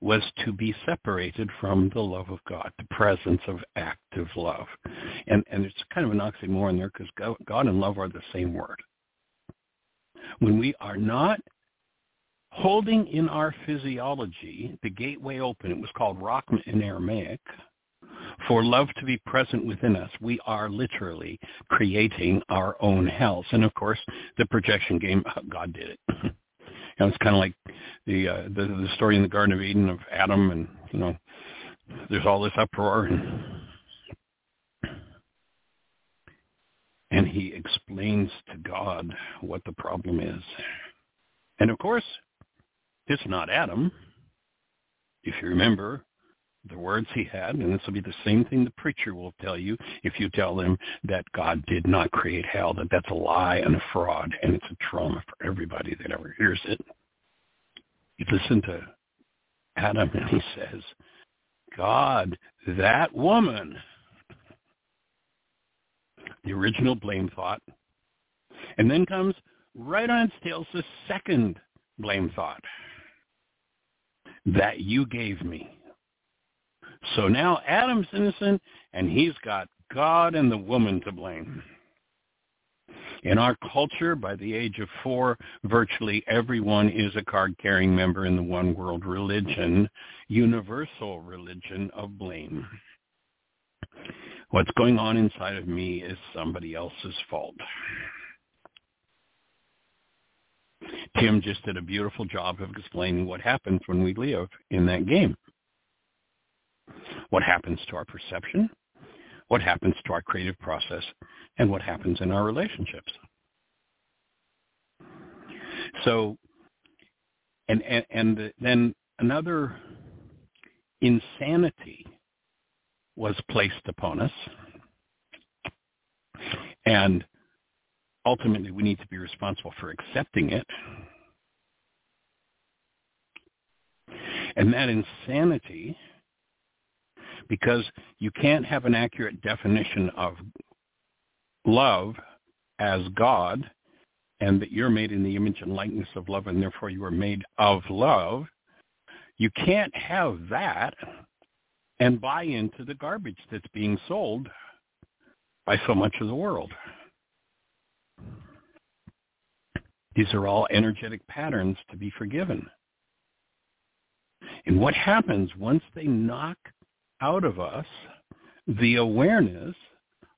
was to be separated from the love of God, the presence of active love. And, and it's kind of an oxymoron there because God and love are the same word. When we are not holding in our physiology the gateway open, it was called Rachma in Aramaic, for love to be present within us, we are literally creating our own hells. And of course, the projection game, God did it. Know, it's kind of like the, uh, the the story in the Garden of Eden of Adam, and you know, there's all this uproar, and and he explains to God what the problem is, and of course, it's not Adam. If you remember, the words he had, and this will be the same thing the preacher will tell you if you tell them that God did not create hell, that that's a lie and a fraud, and it's a trauma for everybody that ever hears it. You listen to Adam, and he says, God, that woman, the original blame thought, and then comes right on its tails the second blame thought, that you gave me so now Adam's innocent, and he's got God and the woman to blame. In our culture, by the age of four, virtually everyone is a card-carrying member in the one world religion, universal religion of blame. What's going on inside of me is somebody else's fault. Tim just did a beautiful job of explaining what happens when we live in that game what happens to our perception, what happens to our creative process, and what happens in our relationships. So, and, and, and then another insanity was placed upon us. And ultimately, we need to be responsible for accepting it. And that insanity because you can't have an accurate definition of love as God and that you're made in the image and likeness of love and therefore you are made of love. You can't have that and buy into the garbage that's being sold by so much of the world. These are all energetic patterns to be forgiven. And what happens once they knock out of us the awareness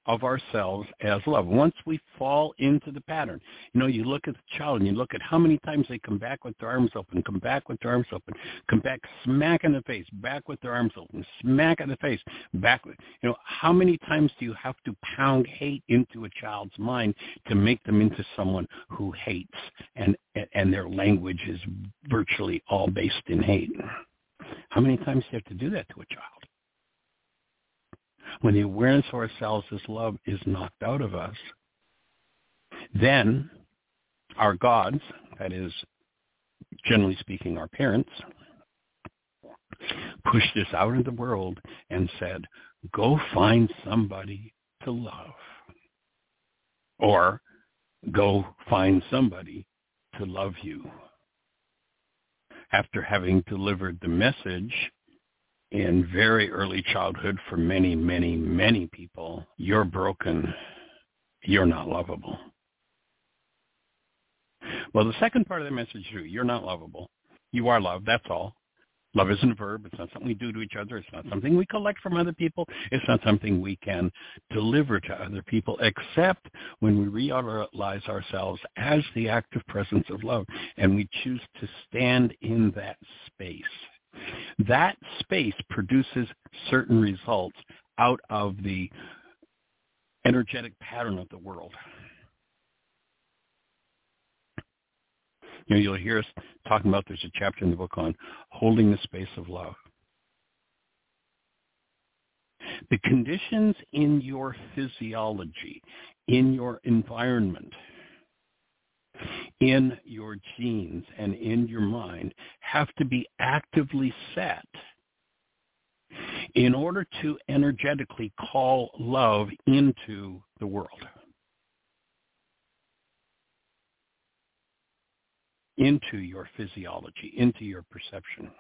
of ourselves as love. Once we fall into the pattern, you know, you look at the child and you look at how many times they come back with their arms open, come back with their arms open, come back smack in the face, back with their arms open, smack in the face, back. With, you know, how many times do you have to pound hate into a child's mind to make them into someone who hates and and their language is virtually all based in hate? How many times do you have to do that to a child? When the awareness of ourselves as love is knocked out of us, then our gods, that is, generally speaking, our parents, pushed us out in the world and said, go find somebody to love. Or go find somebody to love you. After having delivered the message in very early childhood for many, many, many people, you're broken. You're not lovable. Well, the second part of the message is. You're not lovable. You are loved. That's all. Love isn't a verb. It's not something we do to each other. It's not something we collect from other people. It's not something we can deliver to other people, except when we realize ourselves as the active presence of love and we choose to stand in that space that space produces certain results out of the energetic pattern of the world. You know, you'll hear us talking about, there's a chapter in the book on holding the space of love. The conditions in your physiology, in your environment, in your genes and in your mind have to be actively set in order to energetically call love into the world. Into your physiology, into your perception,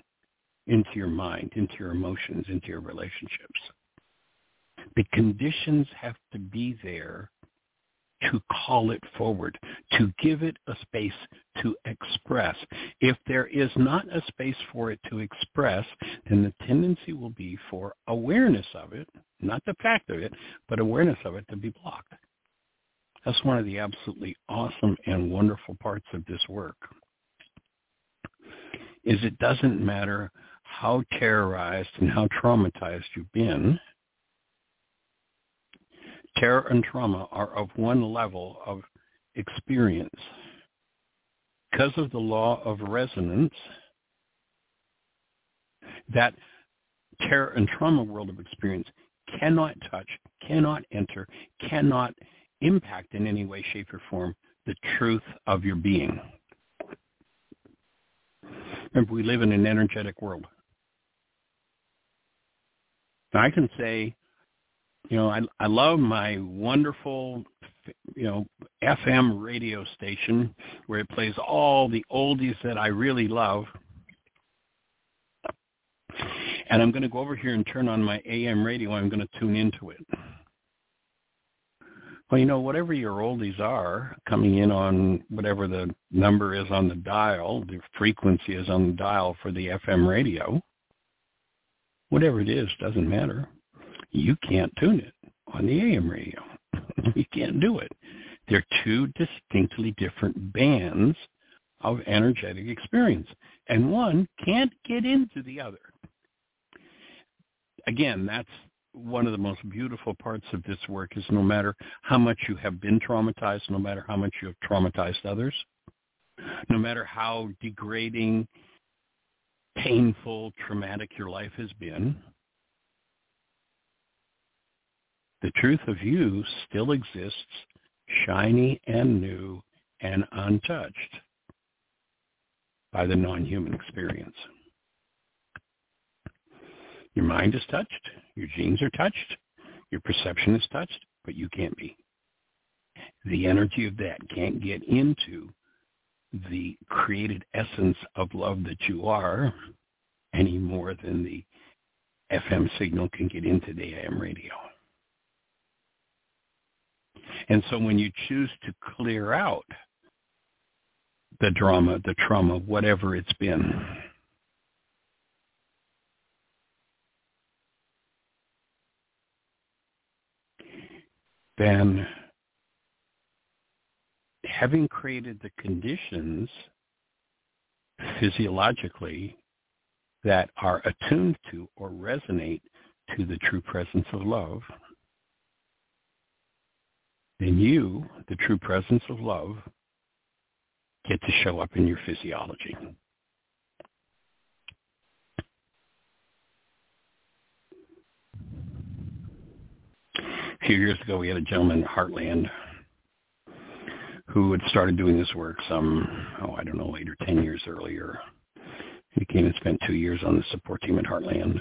into your mind, into your emotions, into your relationships. The conditions have to be there to call it forward, to give it a space to express. If there is not a space for it to express, then the tendency will be for awareness of it, not the fact of it, but awareness of it to be blocked. That's one of the absolutely awesome and wonderful parts of this work. Is it doesn't matter how terrorized and how traumatized you've been, terror and trauma are of one level of experience. Because of the law of resonance, that terror and trauma world of experience cannot touch, cannot enter, cannot impact in any way, shape, or form the truth of your being. Remember, we live in an energetic world. Now, I can say you know, I I love my wonderful, you know, FM radio station where it plays all the oldies that I really love. And I'm going to go over here and turn on my AM radio. I'm going to tune into it. Well, you know, whatever your oldies are coming in on whatever the number is on the dial, the frequency is on the dial for the FM radio, whatever it is, doesn't matter you can't tune it on the AM radio. you can't do it. They're two distinctly different bands of energetic experience, and one can't get into the other. Again, that's one of the most beautiful parts of this work is no matter how much you have been traumatized, no matter how much you have traumatized others, no matter how degrading, painful, traumatic your life has been, the truth of you still exists, shiny and new and untouched by the non-human experience. Your mind is touched, Your genes are touched. Your perception is touched, but you can't be. The energy of that can't get into the created essence of love that you are any more than the FM signal can get into the AM radio. And so when you choose to clear out the drama, the trauma, whatever it's been, then having created the conditions physiologically that are attuned to or resonate to the true presence of love, then you, the true presence of love, get to show up in your physiology. A few years ago, we had a gentleman in Heartland who had started doing this work some, oh, I don't know, or ten years earlier. He came and spent two years on the support team at Heartland.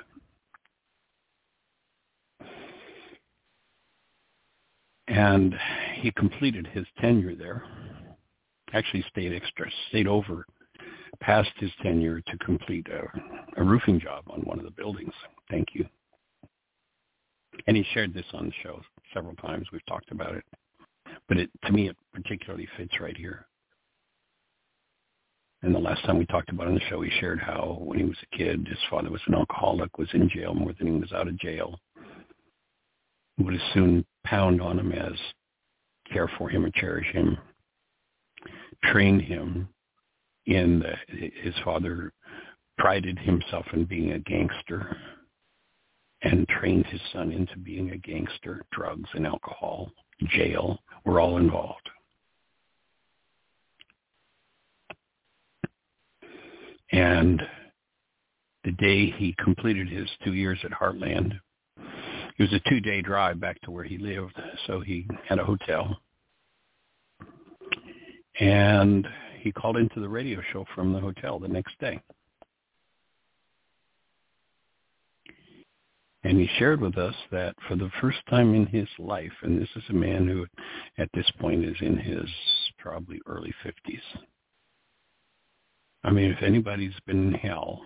And he completed his tenure there. Actually stayed extra, stayed over past his tenure to complete a, a roofing job on one of the buildings. Thank you. And he shared this on the show several times. We've talked about it. But it, to me, it particularly fits right here. And the last time we talked about on the show, he shared how when he was a kid, his father was an alcoholic, was in jail more than he was out of jail. Would as soon pound on him as care for him or cherish him. train him in the, his father prided himself in being a gangster and trained his son into being a gangster. Drugs and alcohol, jail were all involved. And the day he completed his two years at Heartland, it was a two-day drive back to where he lived, so he had a hotel. And he called into the radio show from the hotel the next day. And he shared with us that for the first time in his life, and this is a man who at this point is in his probably early 50s, I mean, if anybody's been in hell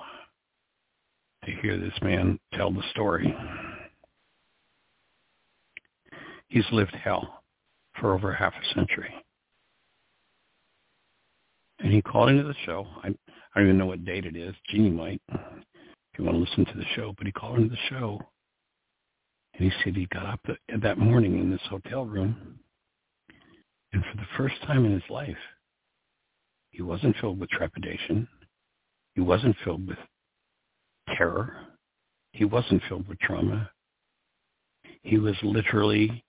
to hear this man tell the story, he's lived hell for over half a century. And he called into the show. I, I don't even know what date it is. Jeanie might, if you want to listen to the show. But he called into the show, and he said he got up that morning in this hotel room, and for the first time in his life, he wasn't filled with trepidation. He wasn't filled with terror. He wasn't filled with trauma. He was literally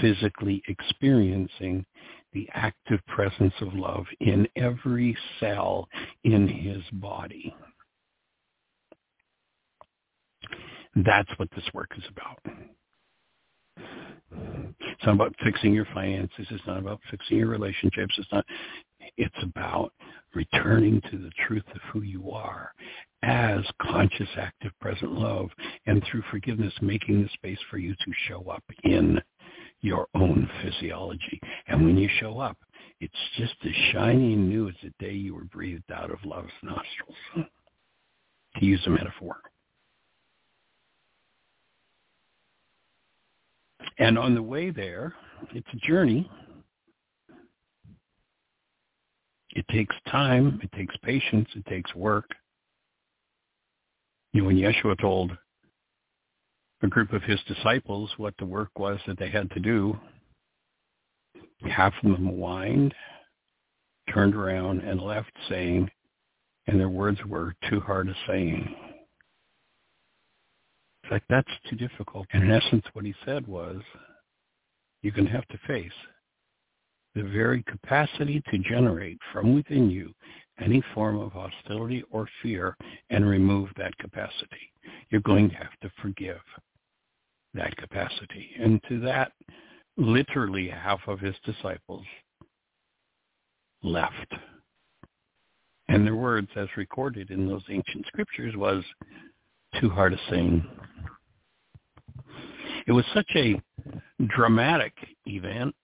physically experiencing the active presence of love in every cell in his body. That's what this work is about. It's not about fixing your finances. It's not about fixing your relationships. It's not. It's about returning to the truth of who you are as conscious, active, present love, and through forgiveness, making the space for you to show up in your own physiology. And when you show up, it's just as shiny and new as the day you were breathed out of love's nostrils, to use a metaphor. And on the way there, it's a journey. It takes time. It takes patience. It takes work. You know, when Yeshua told a group of his disciples what the work was that they had to do, half of them whined, turned around, and left saying, and their words were, too hard a saying. It's like, that's too difficult. And in essence, what he said was, you're going to have to face the very capacity to generate from within you any form of hostility or fear and remove that capacity. You're going to have to forgive that capacity. And to that, literally half of his disciples left. And their words, as recorded in those ancient scriptures, was too hard a saying. It was such a dramatic event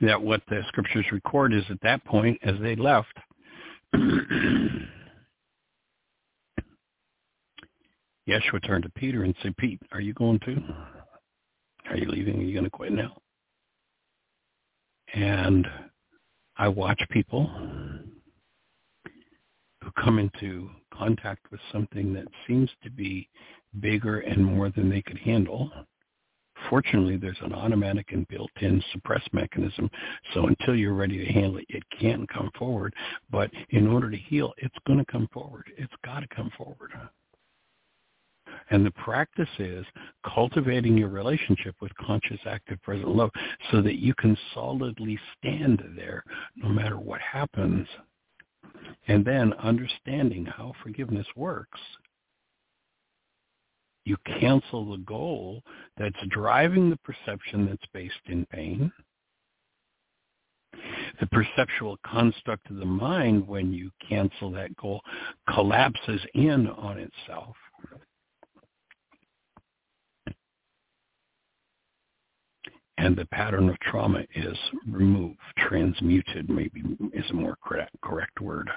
that what the scriptures record is at that point, as they left, Yeshua turned to Peter and said, Pete, are you going to? Are you leaving? Are you going to quit now? And I watch people who come into contact with something that seems to be bigger and more than they could handle. Fortunately, there's an automatic and built-in suppress mechanism, so until you're ready to handle it, it can't come forward. But in order to heal, it's going to come forward. It's got to come forward. And the practice is cultivating your relationship with conscious, active, present love so that you can solidly stand there no matter what happens. And then understanding how forgiveness works, you cancel the goal that's driving the perception that's based in pain. The perceptual construct of the mind, when you cancel that goal, collapses in on itself and the pattern of trauma is removed, transmuted, maybe is a more correct, correct word.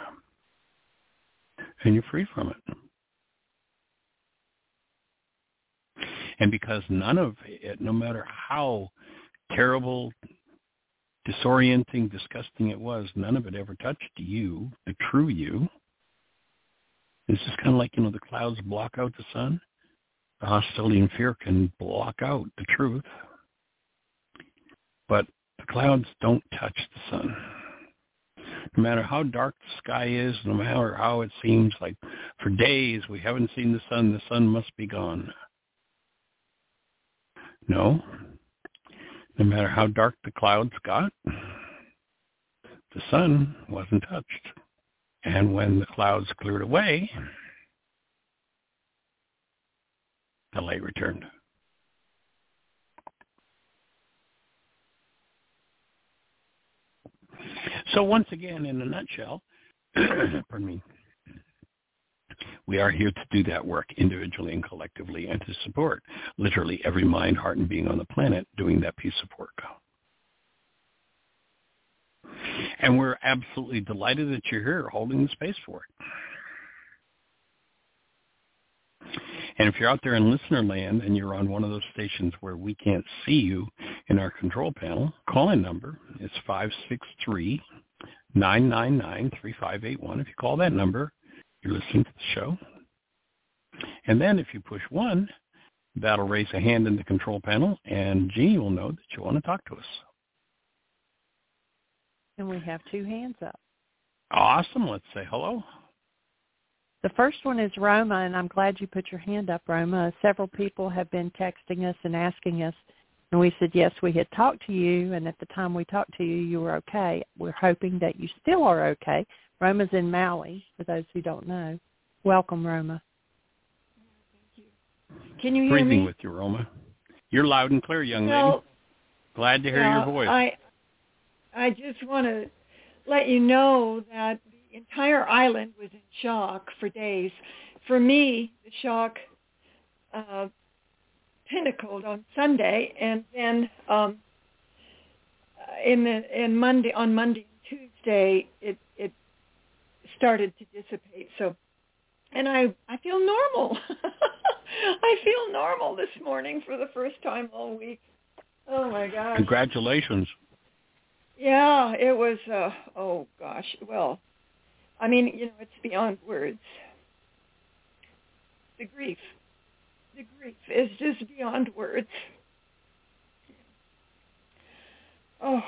And you're free from it. And because none of it, no matter how terrible, disorienting, disgusting it was, none of it ever touched you, the true you. It's just kind of like, you know, the clouds block out the sun. The hostility and fear can block out the truth but the clouds don't touch the sun. No matter how dark the sky is, no matter how it seems like for days we haven't seen the sun, the sun must be gone. No. No matter how dark the clouds got, the sun wasn't touched. And when the clouds cleared away, the light returned. So once again, in a nutshell, pardon me, we are here to do that work individually and collectively and to support literally every mind, heart, and being on the planet doing that piece of work. And we're absolutely delighted that you're here holding the space for it. And if you're out there in listener land and you're on one of those stations where we can't see you in our control panel, call-in number is 563 999-3581. If you call that number, you're listening to the show. And then if you push 1, that'll raise a hand in the control panel, and Jeanie will know that you want to talk to us. And we have two hands up. Awesome. Let's say hello. The first one is Roma, and I'm glad you put your hand up, Roma. Several people have been texting us and asking us and we said, yes, we had talked to you, and at the time we talked to you, you were okay. We're hoping that you still are okay. Roma's in Maui, for those who don't know. Welcome, Roma. Thank you. Can you hear Breathing me? with you, Roma. You're loud and clear, young well, lady. Glad to hear well, your voice. I, I just want to let you know that the entire island was in shock for days. For me, the shock uh, pinnacled on Sunday, and then um, in the in Monday on Monday and Tuesday it it started to dissipate. So, and I I feel normal. I feel normal this morning for the first time all week. Oh my gosh! Congratulations. Yeah, it was. Uh, oh gosh. Well, I mean, you know, it's beyond words. The grief the grief is just beyond words. Oh,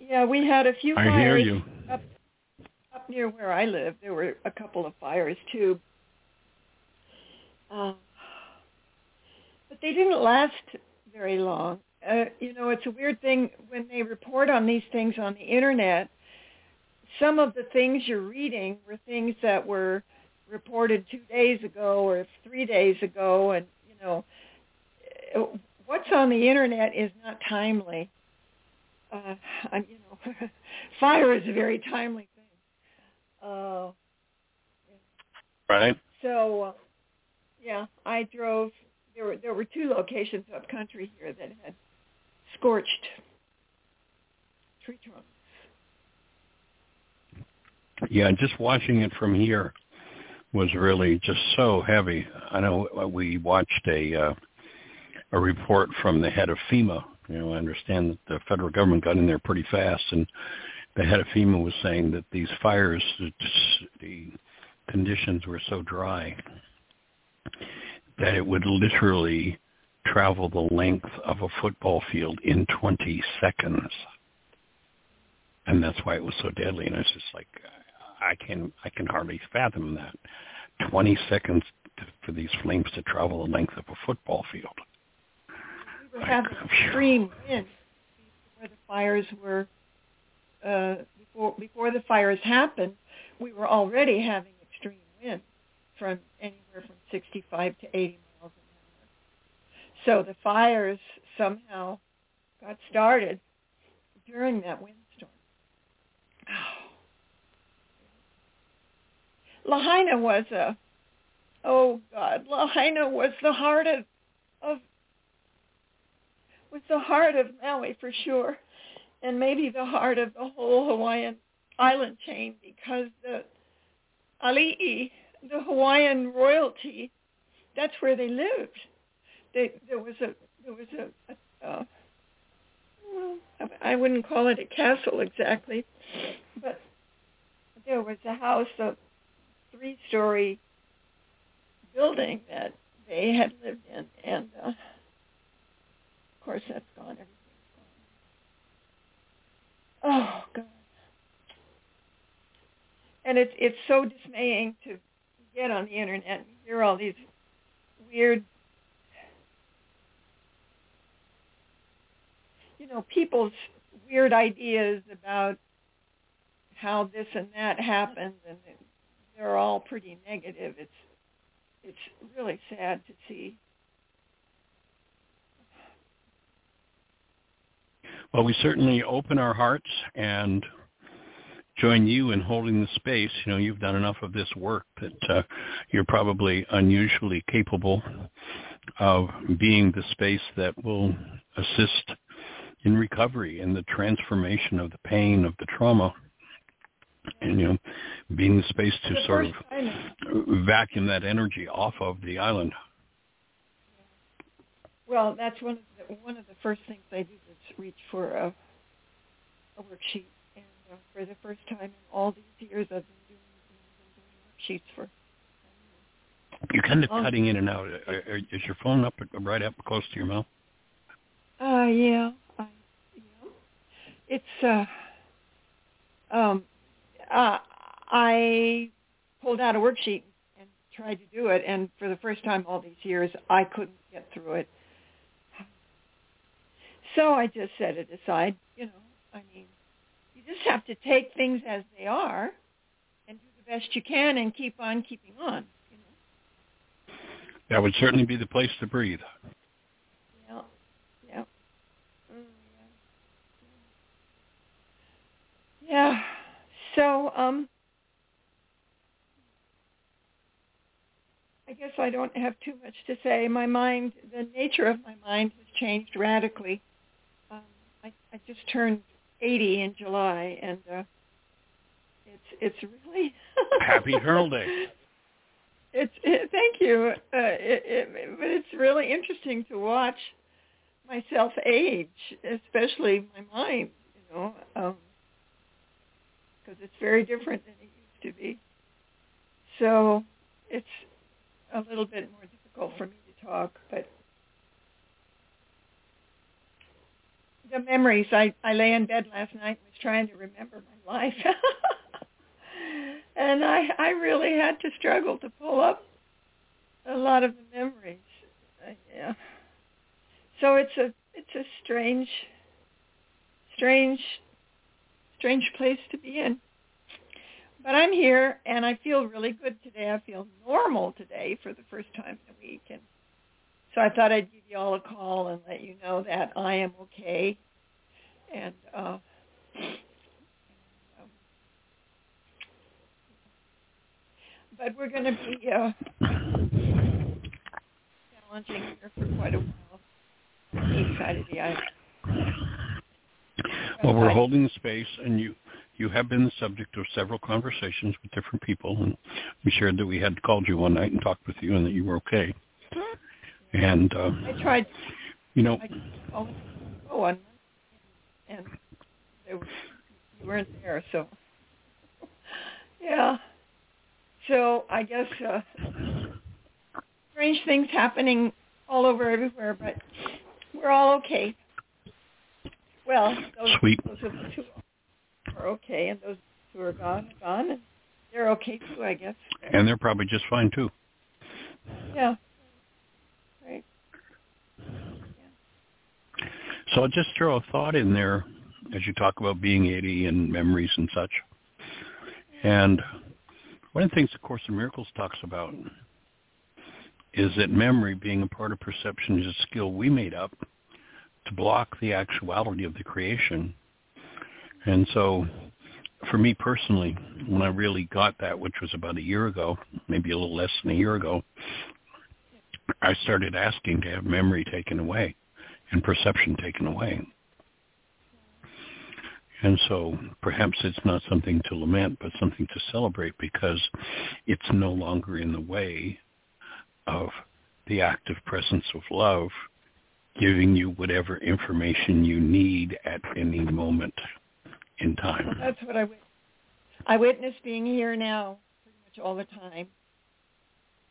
yeah, we had a few I fires hear you. up up near where I live. There were a couple of fires too, uh, but they didn't last very long. Uh, you know, it's a weird thing when they report on these things on the internet. Some of the things you're reading were things that were reported two days ago or three days ago, and you know what's on the internet is not timely. Uh, I'm, you know, fire is a very timely thing. Uh, right. So, uh, yeah, I drove. There were there were two locations up country here that had scorched tree trunks. Yeah, just watching it from here was really just so heavy. I know we watched a uh, a report from the head of FEMA. You know, I understand that the federal government got in there pretty fast, and the head of FEMA was saying that these fires, the conditions were so dry that it would literally travel the length of a football field in 20 seconds. And that's why it was so deadly. And it's just like, I can I can hardly fathom that. 20 seconds to, for these flames to travel the length of a football field. We were having extreme wind before the fires were uh, before before the fires happened. We were already having extreme wind from anywhere from 65 to 80 miles an hour. So the fires somehow got started during that windstorm. Oh. Lahaina was a, oh God, Lahaina was the heart of, of, was the heart of Maui for sure, and maybe the heart of the whole Hawaiian island chain because the Ali'i, the Hawaiian royalty, that's where they lived. They, there was a, there was a, a uh, I wouldn't call it a castle exactly, but there was a house of three-story building that they had lived in, and uh, of course that's gone. Everything's gone. Oh God! And it's it's so dismaying to get on the internet and hear all these weird, you know, people's weird ideas about how this and that happened and they're all pretty negative. It's it's really sad to see. Well, we certainly open our hearts and join you in holding the space. You know, you've done enough of this work that uh, you're probably unusually capable of being the space that will assist in recovery and the transformation of the pain of the trauma and you know being the space to the sort of vacuum that energy off of the island. Well, that's one of the, one of the first things I do is reach for a, a worksheet, and uh, for the first time in all these years, I've been doing, been doing worksheets for. You're kind of cutting in and out. Is your phone up right up close to your mouth? Uh, yeah. I, yeah. It's uh, um, uh, I pulled out a worksheet and tried to do it, and for the first time all these years, I couldn't get through it. So I just set it aside. You know, I mean, you just have to take things as they are and do the best you can and keep on keeping on. You know. That would certainly be the place to breathe. Yeah, yeah. Mm, yeah. yeah. So um, I guess I don't have too much to say. My mind, the nature of my mind has changed radically. Um, I, I just turned 80 in July, and uh, it's it's really happy Eternal Day. It's it, thank you, uh, it, it, but it's really interesting to watch myself age, especially my mind. You know, um, because it's very different than it used to be. So it's a little bit more difficult for me to talk, but the memories. I, I lay in bed last night and was trying to remember my life. and I, I really had to struggle to pull up a lot of the memories. Uh, yeah. So it's a it's a strange strange strange place to be in. But I'm here and I feel really good today. I feel normal today for the first time in a week. And so I thought I'd give you all a call and let you know that I am okay. And, uh, but we're going to be uh, launching here for quite a while. East side of the island. Well, we're holding the space, and you you have been the subject of several conversations with different people, and we shared that we had called you one night and talked with you, and that you were okay. And uh, I tried. You know, I oh, oh one, and they were, you weren't there, so yeah. So I guess uh, strange things happening all over everywhere, but we're all okay. Well, those, Sweet. those of us who are okay, and those two are gone gone, and they're okay too, I guess. and they're probably just fine too. Yeah. Right. So I'll just throw a thought in there as you talk about being 80 and memories and such. And one of the things the Course in Miracles talks about is that memory being a part of perception is a skill we made up to block the actuality of the creation. And so for me personally, when I really got that, which was about a year ago, maybe a little less than a year ago, I started asking to have memory taken away and perception taken away. And so perhaps it's not something to lament, but something to celebrate because it's no longer in the way of the active presence of love giving you whatever information you need at any moment in time. That's what I wit- I witness being here now pretty much all the time.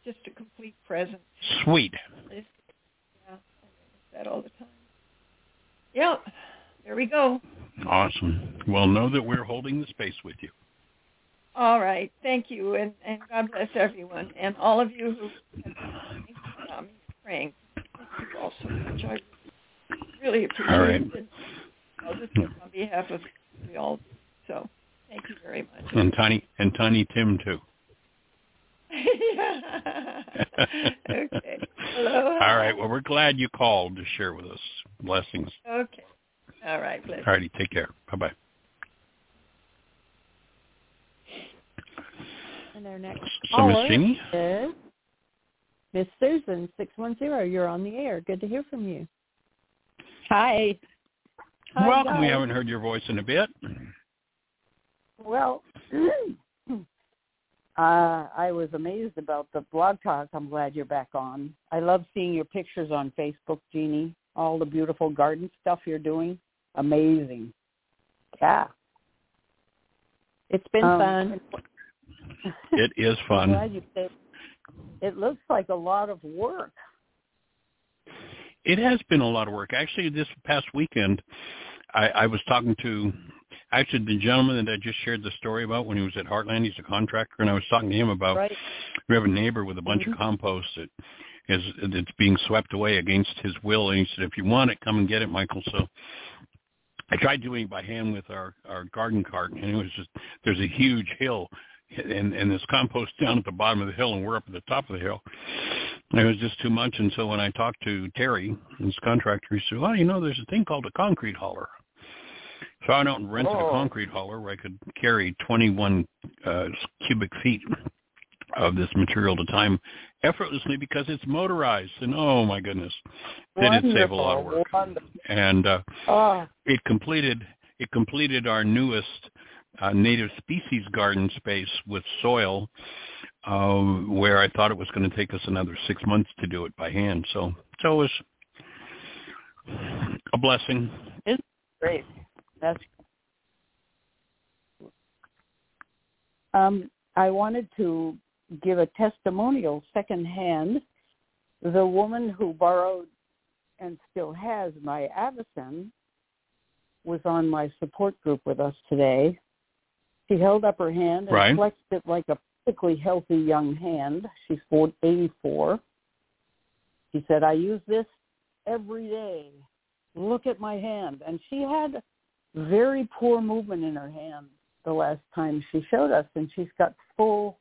Just a complete presence. Sweet. Yeah, I witness that all the time. Yep. There we go. Awesome. Well, know that we're holding the space with you. All right. Thank you, and, and God bless everyone, and all of you who have been thinking about me praying. Thank you all so much. I really appreciate All right. it. I'll just speak on behalf of we all. So thank you very much. And Tiny and Tiny Tim too. yeah. okay. Hello. All right. Well, we're glad you called to share with us. Blessings. Okay. All right. Bless. All righty. Take care. Bye bye. And our next So, Miss caller Jeanie? is Miss Susan, 610. You're on the air. Good to hear from you. Hi. Hi, Welcome. We haven't heard your voice in a bit. Well, uh, I was amazed about the blog talk. I'm glad you're back on. I love seeing your pictures on Facebook, Jeanie. All the beautiful garden stuff you're doing. Amazing. Yeah. It's been Um, fun. It is I'm fun. Glad you said it looks like a lot of work. It has been a lot of work. Actually, this past weekend, I, I was talking to actually the gentleman that I just shared the story about when he was at Heartland. He's a contractor, and I was talking to him about Right. we have a neighbor with a bunch Mhm. of compost that is that's being swept away against his will, and he said, "If you want it, come and get it, Michael." So I tried doing it by hand with our our garden cart, and it was just there's a huge hill, and and this compost down at the bottom of the hill, and we're up at the top of the hill. And it was just too much, and so when I talked to Terry, his contractor, he said, "Well, you know, there's a thing called a concrete hauler." So I went out and rented Oh. a concrete hauler where I could carry 21 uh, cubic feet of this material at a time effortlessly because it's motorized. And oh my goodness, did save a lot of work. Wonderful. And uh, Oh, it completed it completed our newest uh, native species garden space with soil, uh, where I thought it was going to take us another six months to do it by hand. So so it was a blessing. It's great. That's um I wanted to give a testimonial secondhand. The woman who borrowed and still has my Avacen was on my support group with us today. She held up her hand and Right. flexed it like a perfectly healthy young hand. She's 4- 84. She said, I use this every day. Look at my hand. And she had very poor movement in her hand the last time she showed us, and she's got full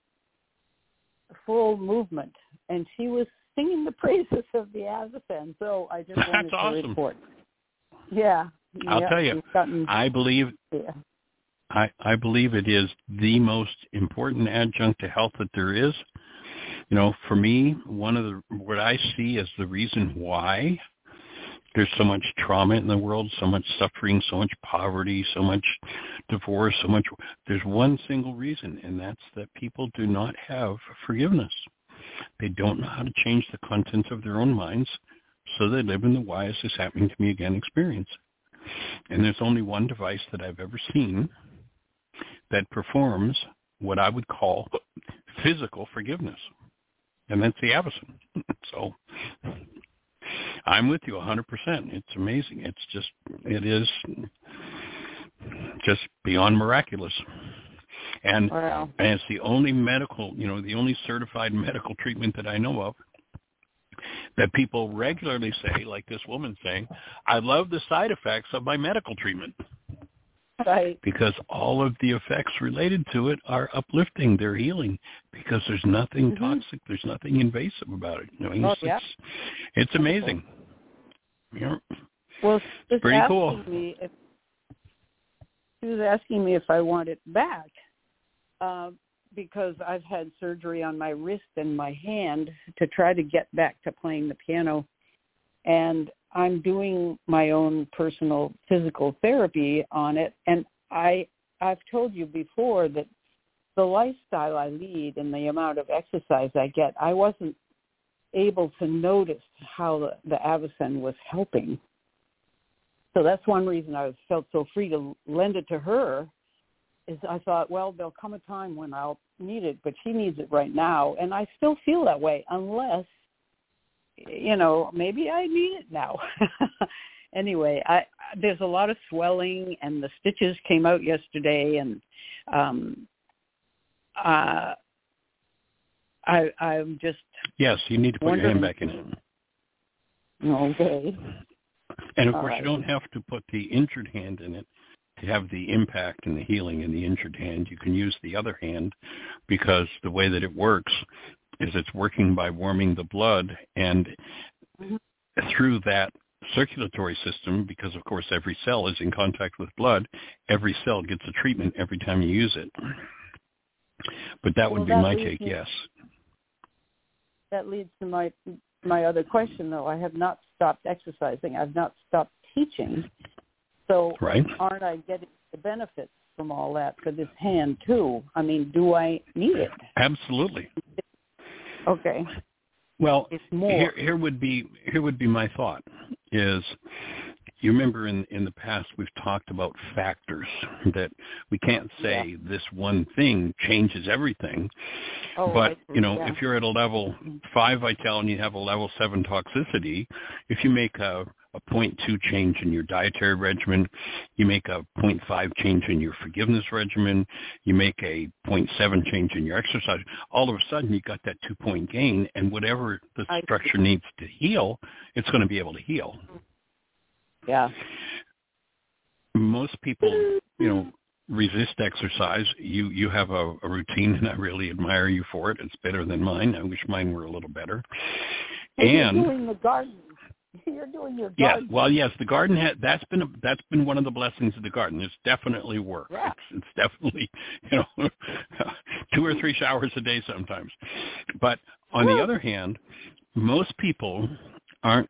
full movement. And she was singing the praises of the Avacen. So I just That's wanted to awesome. report. Yeah. I'll yeah, tell you, gotten- I believe yeah. I, I believe it is the most important adjunct to health that there is you know, for me, one of the what I see as the reason why there's so much trauma in the world, so much suffering, so much poverty, so much divorce, so much. There's one single reason, and that's that people do not have forgiveness. They don't know how to change the contents of their own minds, so they live in the why is this happening to me again experience. And there's only one device that I've ever seen that performs what I would call physical forgiveness, and that's the Avacen. so I'm with you 100%. It's amazing. It's just, it is just beyond miraculous. And, wow. and it's the only medical, you know, the only certified medical treatment that I know of that people regularly say, like this woman saying, I love the side effects of my medical treatment. Right. Because all of the effects related to it are uplifting, they're healing, because there's nothing mm-hmm. toxic, there's nothing invasive about it. You know, oh, yeah. it's, it's amazing. Yeah. Well, it's pretty cool. Me if, she was asking me if I want it back. Uh, because I've had surgery on my wrist and my hand to try to get back to playing the piano. And I'm doing my own personal physical therapy on it. And I, I've told you before that the lifestyle I lead and the amount of exercise I get, I wasn't able to notice how the, the Avacen was helping. So that's one reason I felt so free to lend it to her is I thought, well, there'll come a time when I'll need it, but she needs it right now. And I still feel that way unless, you know, maybe I need it now. anyway, I there's a lot of swelling and the stitches came out yesterday and um uh I I'm just Yes, you need to put your hand back in it. Okay. And of All course right. you don't have to put the injured hand in it to have the impact and the healing in the injured hand. You can use the other hand because the way that it works is it's working by warming the blood and Mhm. through that circulatory system, because of course every cell is in contact with blood, every cell gets a treatment every time you use it. But that would Well, be that my take, me- yes. That leads to my my other question though. I have not stopped exercising. I've not stopped teaching. So Right? aren't I getting the benefits from all that for this hand too? I mean, do I need it? Absolutely. Okay. Well, It's more. here here would be here would be my thought is you remember in in the past we've talked about factors that we can't say this one thing changes everything oh, but you know yeah. if you're at a level 5 vital and you have a level 7 toxicity if you make a a 0.2 change in your dietary regimen, you make a 0.5 change in your forgiveness regimen, you make a 0.7 change in your exercise, all of a sudden you got that two point gain and whatever the structure needs to heal, it's going to be able to heal. yeah. most people, you know, resist exercise. You you have a, a routine, and I really admire you for it. It's better than mine. I wish mine were a little better. And you're doing the garden. You're doing your yeah, well, yes, the garden had that's been a, that's been one of the blessings of the garden. It's definitely work. Yeah. It's, it's definitely you know two or three showers a day sometimes. But on the other hand, most people aren't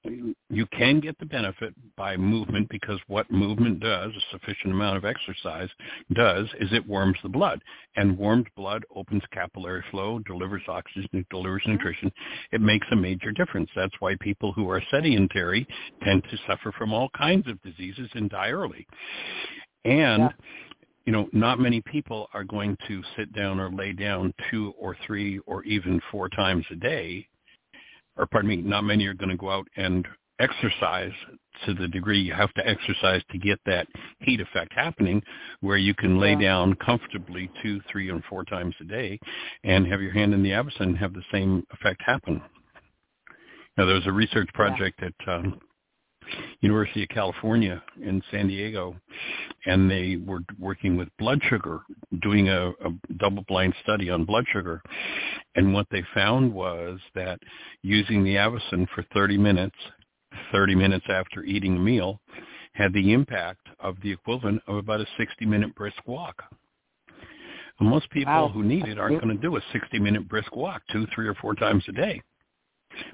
you can get the benefit by movement because what movement does a sufficient amount of exercise does is it warms the blood. And warmed blood opens capillary flow delivers oxygen delivers mm-hmm. nutrition. It makes a major difference. That's why people who are sedentary tend to suffer from all kinds of diseases and die early. And Yeah. you know not many people are going to sit down or lay down two or three or even four times a day or pardon me, not many are going to go out and exercise to the degree you have to exercise to get that heat effect happening where you can lay Yeah. down comfortably two, three, and four times a day and have your hand in the Avacen and have the same effect happen. Now, there was a research project at um, University of California in San Diego, and they were working with blood sugar, doing a, a double-blind study on blood sugar. And what they found was that using the Avacen for 30 minutes, 30 minutes after eating a meal, had the impact of the equivalent of about a 60-minute brisk walk. And most people Wow. who need it aren't going to do a 60-minute brisk walk two, three, or four times a day.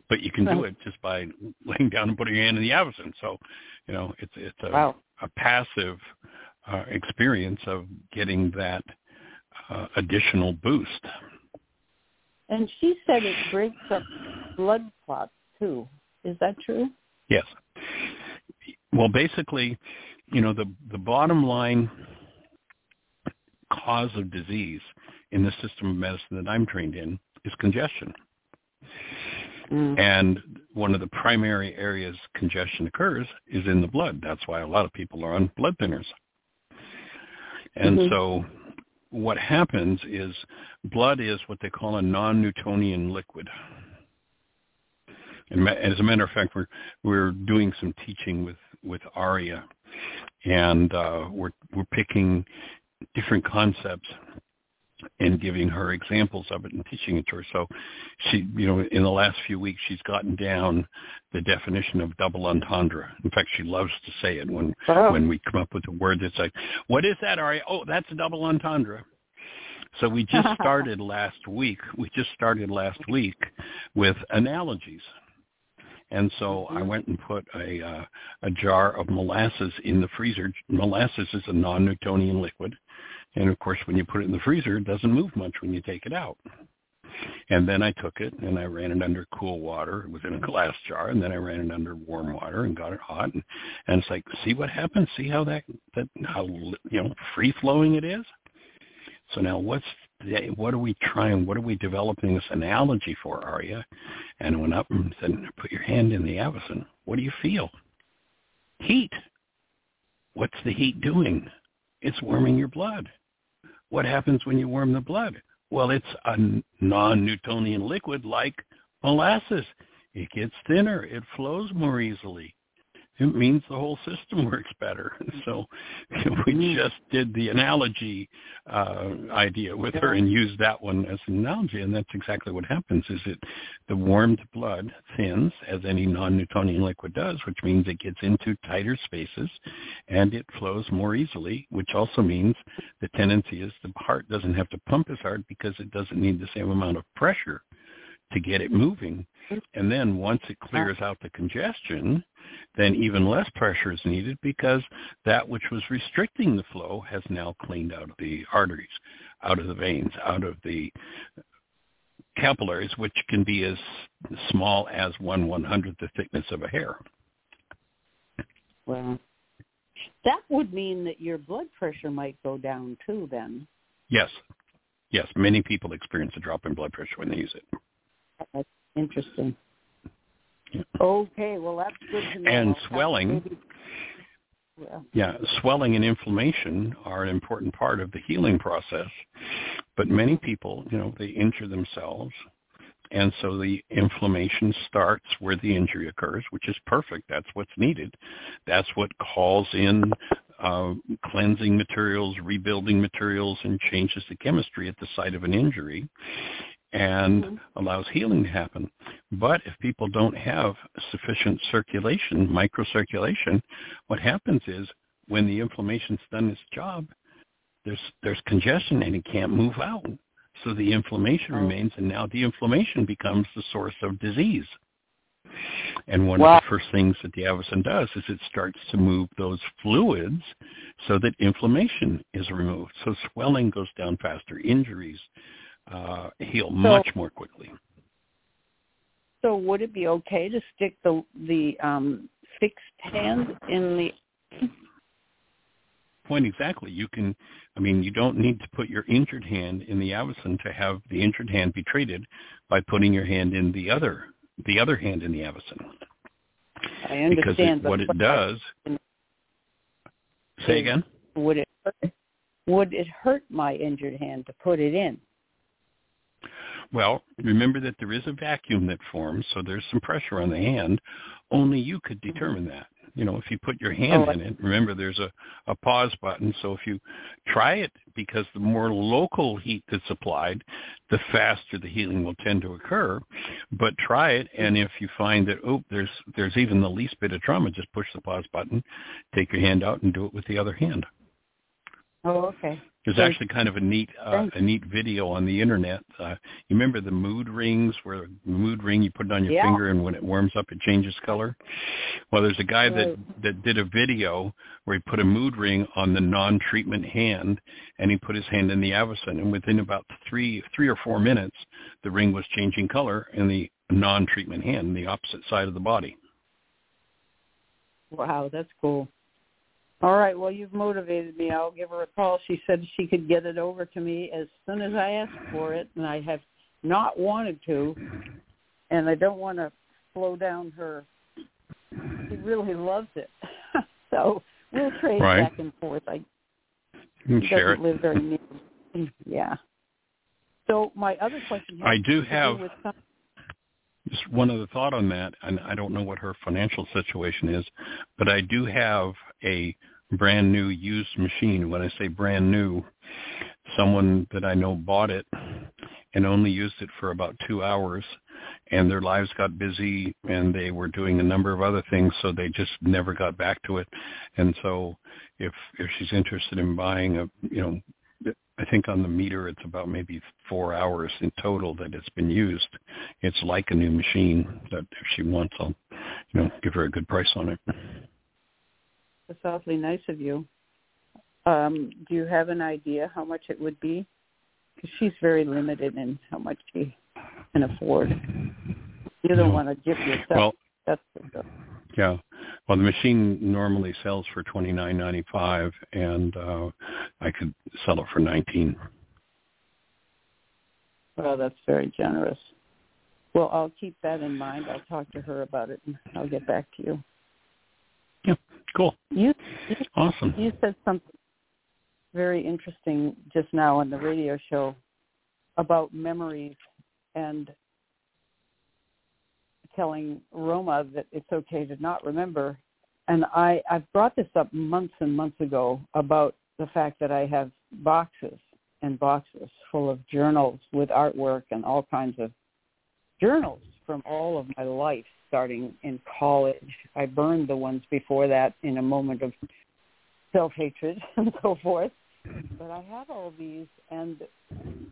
But you can do it just by laying down and putting your hand in the Avacen. So, you know, it's it's a, Wow. a passive uh, experience of getting that uh, additional boost. And she said it breaks up blood clots too. Is that true? Yes. Well, basically, you know, the the bottom line cause of disease in the system of medicine that I'm trained in is congestion. Mm. And one of the primary areas congestion occurs is in the blood. That's why a lot of people are on blood thinners. And Mhm. so what happens is blood is what they call a non-Newtonian liquid. And as a matter of fact, we're we're doing some teaching with with Aria, and uh, we're we're picking different concepts and giving her examples of it and teaching it to her. So she, you know, in the last few weeks, she's gotten down the definition of double entendre. In fact, she loves to say it when Oh. when we come up with a word that's like, "What is that, Aria? Oh, that's a double entendre." So we just started last week. We just started last week with analogies. And so I went and put a uh, a jar of molasses in the freezer. Molasses is a non-Newtonian liquid, and of course, when you put it in the freezer, it doesn't move much when you take it out. And then I took it and I ran it under cool water. It was in a glass jar, and then I ran it under warm water and got it hot. And, and it's like, see what happens? See how that that how you know free flowing it is. So now, what's the, what are we trying? What are we developing this analogy for, Arya? And I went up and said, put your hand in the Avacen. What do you feel? Heat. What's the heat doing? It's warming your blood. What happens when you warm the blood? Well, it's a non-Newtonian liquid like molasses. It gets thinner. It flows more easily. It means the whole system works better. So we just did the analogy uh, idea with her and used that one as an analogy, and that's exactly what happens. Is it the warmed blood thins as any non-Newtonian liquid does, which means it gets into tighter spaces and it flows more easily, which also means the tendency is the heart doesn't have to pump as hard because it doesn't need the same amount of pressure to get it moving. And then once it clears out the congestion, then even less pressure is needed because that which was restricting the flow has now cleaned out of the arteries, out of the veins, out of the capillaries, which can be as small as one one hundredth the thickness of a hair. Well, that would mean that your blood pressure might go down too. Then Yes, yes, many people experience a drop in blood pressure when they use it. That's interesting. Okay, well that's good to know. And I'll have to swelling. maybe- Well, Yeah, swelling and inflammation are an important part of the healing process. But many people, you know, they injure themselves. And so the inflammation starts where the injury occurs, which is perfect. That's what's needed. That's what calls in uh, cleansing materials, rebuilding materials, and changes the chemistry at the site of an injury and Mhm. allows healing to happen. But if people don't have sufficient circulation, microcirculation, what happens is when the inflammation's done its job, there's there's congestion and it can't move out. So the inflammation Oh. remains and now the inflammation becomes the source of disease. And one Wow. of the first things that the Avacen does is it starts to move those fluids so that inflammation is removed. So swelling goes down faster. Injuries uh, heal much more quickly. so would it be okay to stick the the um, fixed hand in the? Point exactly. You can, I mean, you don't need to put your injured hand in the Avacen to have the injured hand be treated by putting your hand in the other, the other hand in the Avacen. I Because understand, it, but what it does, say again? would it hurt, would it hurt my injured hand to put it in? Well, remember that there is a vacuum that forms, so there's some pressure on the hand. Only you could mm-hmm. determine that. You know, if you put your oh, hand Oh, in it, remember there's a, a pause button. So if you try it, because the more local heat that's applied, the faster the healing will tend to occur. But try it, and if you find that oh, there's there's even the least bit of trauma, just push the pause button, take your hand out, and do it with the other hand. Oh, okay. There's Thanks. actually kind of a neat uh, a neat video on the internet. Uh, you remember the mood rings, where the mood ring you put it on your Yeah. finger, and when it warms up, it changes color. Well, there's a guy that that did a video where he put a mood ring on the non-treatment hand, and he put his hand in the Avacen, and within about three three or four minutes, the ring was changing color in the non-treatment hand, the opposite side of the body. Wow, that's cool. All right, well, you've motivated me. I'll give her a call. She said she could get it over to me as soon as I asked for it, and I have not wanted to, and I don't want to slow down her. She really loves it, so we'll trade Right. back and forth. I You can she share doesn't it. live very near. Yeah. So my other question. has I do have- with some, Just one other thought on that, and I don't know what her financial situation is, but I do have a brand new used machine. When I say brand new, someone that I know bought it and only used it for about two hours, and their lives got busy and they were doing a number of other things, so they just never got back to it. And so, if if she's interested in buying a, you know, I think on the meter it's about maybe four hours in total that it's been used. It's like a new machine that if she wants, I'll, you know, give her a good price on it. That's awfully nice of you. Um, do you have an idea how much it would be? Because she's very limited in how much she can afford. You don't want to give yourself. Well, that's for yeah. Well, the machine normally sells for twenty nine ninety five, and uh, I could sell it for nineteen. Well, that's very generous. Well, I'll keep that in mind. I'll talk to her about it, and I'll get back to you. Cool. You you, Awesome. you said something very interesting just now on the radio show about memories and telling Roma that it's okay to not remember. And I, I've brought this up months and months ago about the fact that I have boxes and boxes full of journals with artwork and all kinds of journals from all of my life starting in college. I burned the ones before that in a moment of self-hatred and so forth. But I have all these, and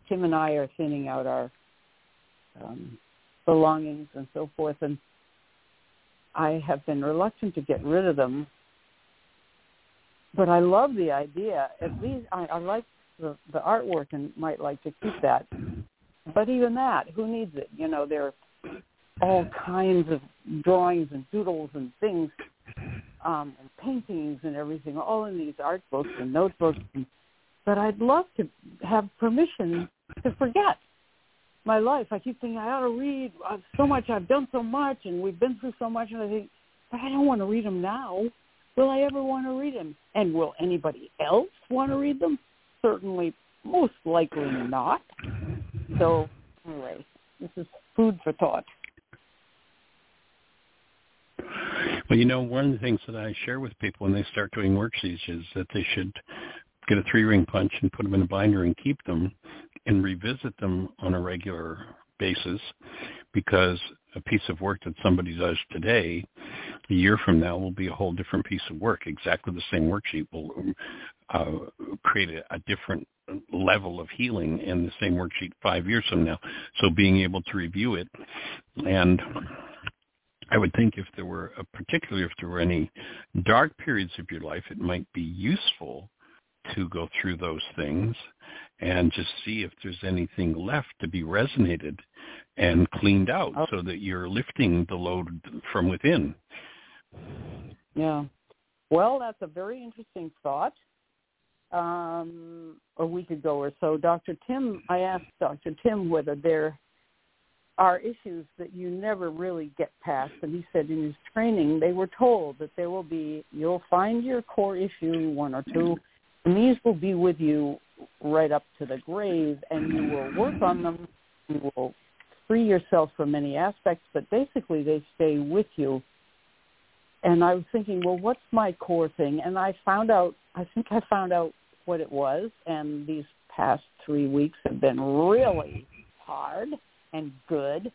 Tim and I are thinning out our um, belongings and so forth, and I have been reluctant to get rid of them. But I love the idea. At least I, I like the, the artwork and might like to keep that. But even that, who needs it? You know, there are all kinds of drawings and doodles and things, um, and paintings and everything, all in these art books and notebooks. But I'd love to have permission to forget my life. I keep thinking I ought to read uh, so much. I've done so much, and we've been through so much, and I think, but I don't want to read them now. Will I ever want to read them? And will anybody else want to read them? Certainly, most likely not. So anyway, this is food for thought. Well, you know, one of the things that I share with people when they start doing worksheets is that they should get a three-ring punch and put them in a binder and keep them and revisit them on a regular basis because a piece of work that somebody does today, a year from now, will be a whole different piece of work. Exactly the same worksheet will uh, create a, a different level of healing in the same worksheet five years from now. So being able to review it and I would think if there were, uh, particularly if there were any dark periods of your life, it might be useful to go through those things and just see if there's anything left to be resonated and cleaned out Oh. so that you're lifting the load from within. Yeah. Well, that's a very interesting thought. Um, a week ago or so, Dr. Tim, I asked Dr. Tim whether there are issues that you never really get past, and he said in his training they were told that there will be you'll find your core issue one or two, and these will be with you right up to the grave, and you will work on them. You will free yourself from many aspects, but basically they stay with you and I was thinking, well, what's my core thing? And I found out, I think I found out what it was, and these past three weeks have been really hard and good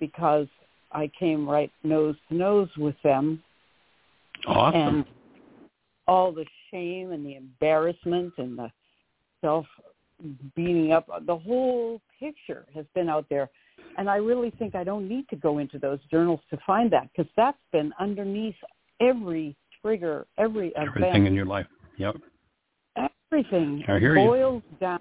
because I came right nose to nose with them Awesome. and all the shame and the embarrassment and the self beating up. The whole picture has been out there. And I really think I don't need to go into those journals to find that because that's been underneath every trigger, every event. Everything in your life. Yep. Everything I hear boils you. down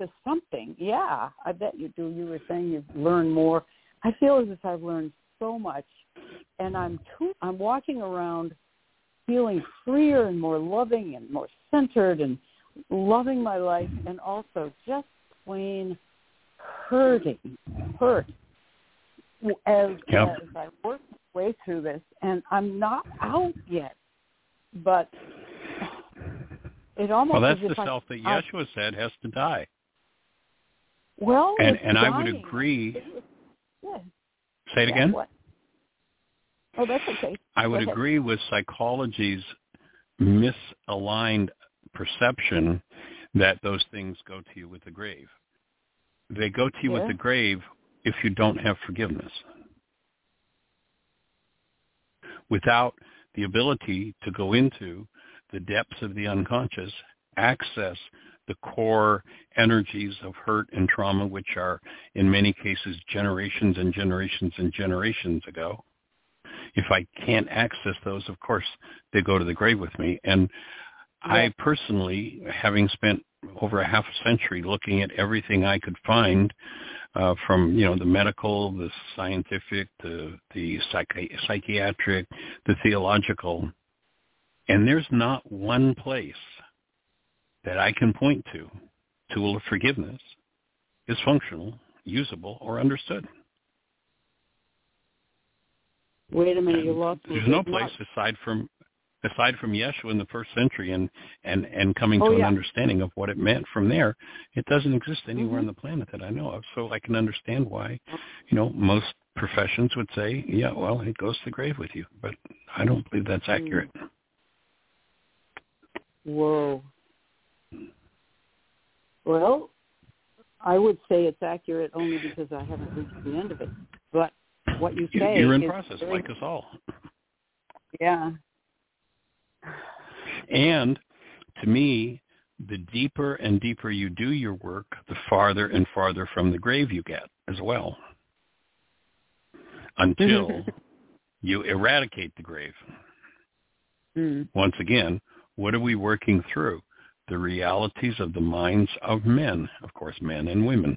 to something. Yeah, I bet you do. You were saying you've learned more. I feel as if I've learned so much, and I'm too. I'm walking around feeling freer and more loving and more centered and loving my life, and also just plain hurting, hurt as Yep. as I work my way through this, and I'm not out yet, but it almost Well, that's the I- self that I- Yeshua said has to die. Well, And and I would agree. Yeah. Say it Yeah, again. what? Oh, that's okay. I would agree with psychology's misaligned perception that those things go to you with the grave. They go to you with the grave if you don't have forgiveness. Without the ability to go into the depths of the unconscious, access the core energies of hurt and trauma, which are in many cases generations and generations and generations ago. If I can't access those, of course, they go to the grave with me. And I personally, having spent over a half a century looking at everything I could find, uh, from you know the medical, the scientific, the the psychi- psychiatric, the theological, and there's not one place that I can point to, tool of forgiveness, is functional, usable, or understood. Wait a minute, you lost me. There's no place aside from aside from Yeshua in the first century and and and coming Oh, to an understanding of what it meant from there. It doesn't exist anywhere Mhm. on the planet that I know of. So I can understand why, you know, most professions would say, yeah, well, it goes to the grave with you, but I don't believe that's Mm. accurate. Whoa. Well, I would say it's accurate only because I haven't reached the end of it. But what you say You're in process, very- like us all. Yeah. And to me, the deeper and deeper you do your work, the farther and farther from the grave you get as well. Until you eradicate the grave. Mm. Once again, what are we working through? The realities of the minds of men, of course, men and women.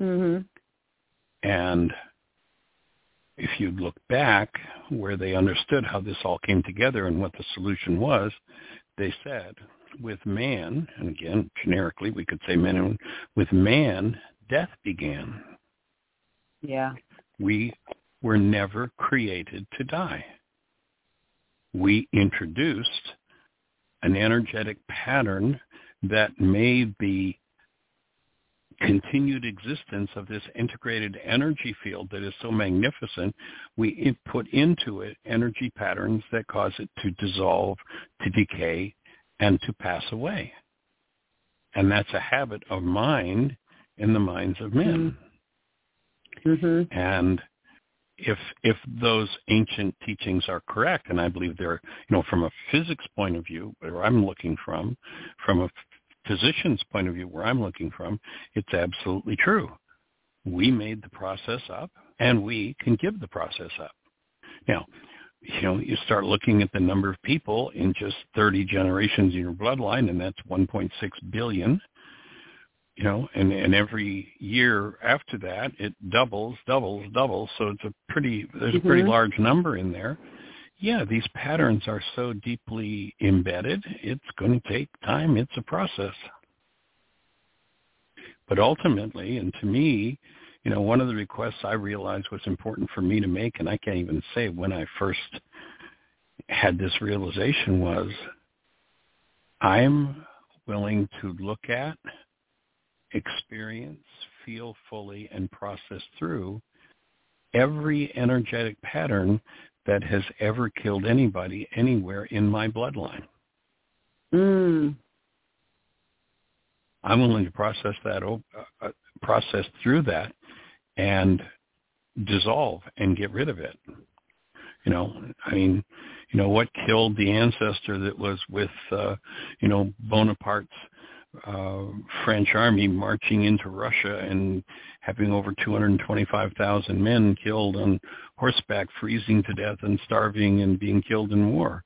Mhm. And if you look back where they understood how this all came together and what the solution was, they said, with man, and again, generically, we could say men and with man, death began. Yeah. We were never created to die. We introduced an energetic pattern that may be continued existence of this integrated energy field that is so magnificent, we put into it energy patterns that cause it to dissolve, to decay, and to pass away. And that's a habit of mind in the minds of men. Mhm. And if if those ancient teachings are correct, and I believe they're, you know, from a physics point of view, where I'm looking from, from a physician's point of view, where I'm looking from, it's absolutely true. We made the process up, and we can give the process up. Now, you know, you start looking at the number of people in just 30 generations in your bloodline, and that's 1.6 billion you know, and, and every year after that it doubles, doubles, doubles. So it's a pretty there's a pretty Mhm. large number in there. Yeah, these patterns are so deeply embedded. It's going to take time. It's a process. But ultimately, and to me, you know, one of the requests I realized was important for me to make, and I can't even say when I first had this realization was, I'm willing to look at experience, feel fully, and process through every energetic pattern that has ever killed anybody anywhere in my bloodline. Mm. I'm willing to process that, uh, uh, process through that, and dissolve and get rid of it. You know, I mean, You know, what killed the ancestor that was with, uh, you know, Bonaparte's uh, French army marching into Russia and having over 225,000 men killed on horseback, freezing to death and starving and being killed in war.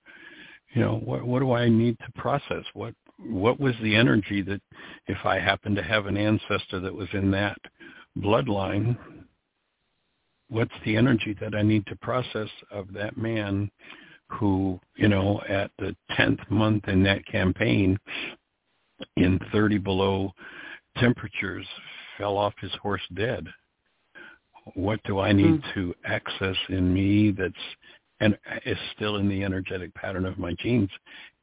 You know, what, what do I need to process? What what was the energy that if I happened to have an ancestor that was in that bloodline, what's the energy that I need to process of that man who, you know, at the 10th month in that campaign in 30 below temperatures fell off his horse dead. What do I need mm. to access in me that's and is still in the energetic pattern of my genes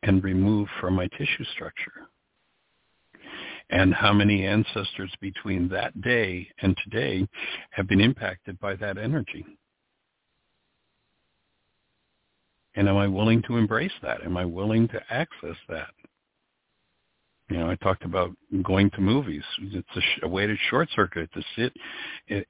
and remove from my tissue structure? And how many ancestors between that day and today have been impacted by that energy? And am I willing to embrace that? Am I willing to access that? You know, I talked about going to movies. It's a, sh- a way to short circuit to sit.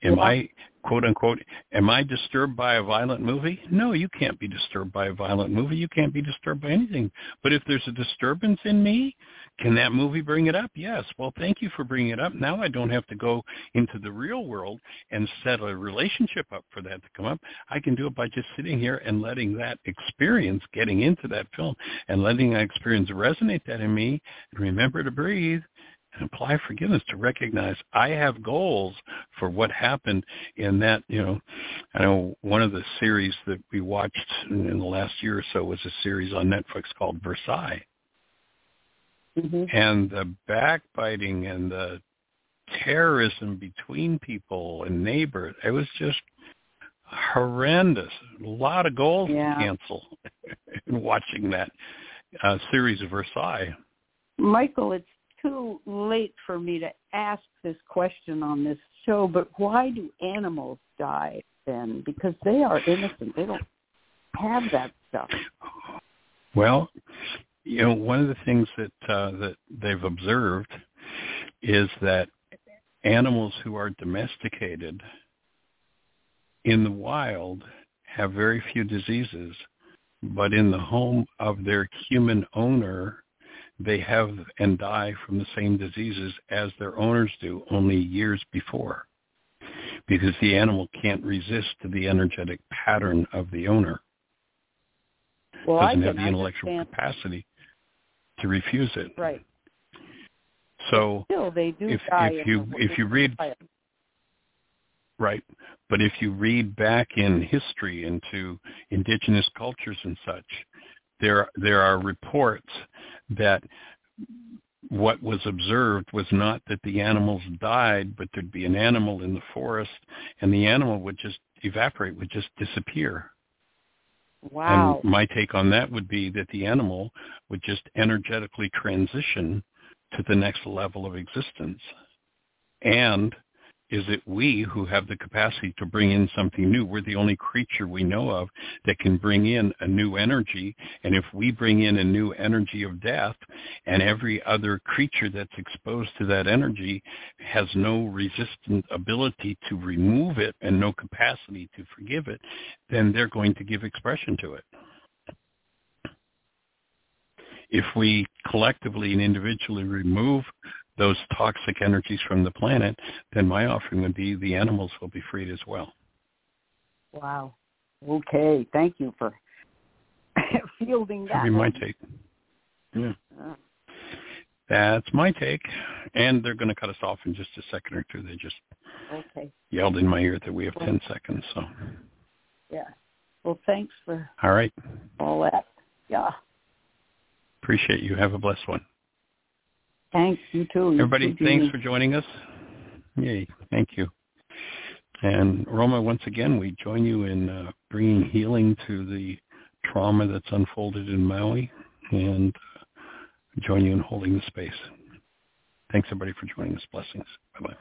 Am. I quote unquote? Am I disturbed by a violent movie? No, you can't be disturbed by a violent movie. You can't be disturbed by anything. But if there's a disturbance in me, can that movie bring it up? Yes. Well, thank you for bringing it up. Now I don't have to go into the real world and set a relationship up for that to come up. I can do it by just sitting here and letting that experience getting into that film and letting that experience resonate that in me and remember to breathe and apply forgiveness to recognize I have goals for what happened in that, you know, I know one of the series that we watched in the last year or so was a series on Netflix called Versailles mm-hmm. and the backbiting and the terrorism between people and neighbors. It was just horrendous. A lot of goals yeah. to cancel in watching that uh, series of Versailles. Michael, it's too late for me to ask this question on this show, but why do animals die then? Because they are innocent. They don't have that stuff. Well, you know, one of the things that uh, that they've observed is that animals who are domesticated in the wild have very few diseases, but in the home of their human owner, they have and die from the same diseases as their owners do only years before because the animal can't resist the energetic pattern of the owner. Well, doesn't have the intellectual understand. capacity to refuse it. Right. So still, they do if if you if you read right, but if you read back in history into indigenous cultures and such, there there are reports that what was observed was not that the animals died, but there'd be an animal in the forest, and the animal would just evaporate, would just disappear. Wow. And my take on that would be that the animal would just energetically transition to the next level of existence. And is it we who have the capacity to bring in something new? We're the only creature we know of that can bring in a new energy. And if we bring in a new energy of death and every other creature that's exposed to that energy has no resistant ability to remove it and no capacity to forgive it, then they're going to give expression to it. If we collectively and individually remove those toxic energies from the planet, then my offering would be the animals will be freed as well. Wow. Okay. Thank you for fielding that. That'd be my take. Yeah. Uh. That's my take. And they're going to cut us off in just a second or two. They just okay. yelled in my ear that we have 10 seconds. So. Yeah. Well, thanks for all right. All that. Yeah. Appreciate you. Have a blessed one. Thanks. You too. Everybody, thanks for joining us. Yay. Thank you. And Roma, once again, we join you in uh, bringing healing to the trauma that's unfolded in Maui and uh, join you in holding the space. Thanks, everybody, for joining us. Blessings. Bye-bye.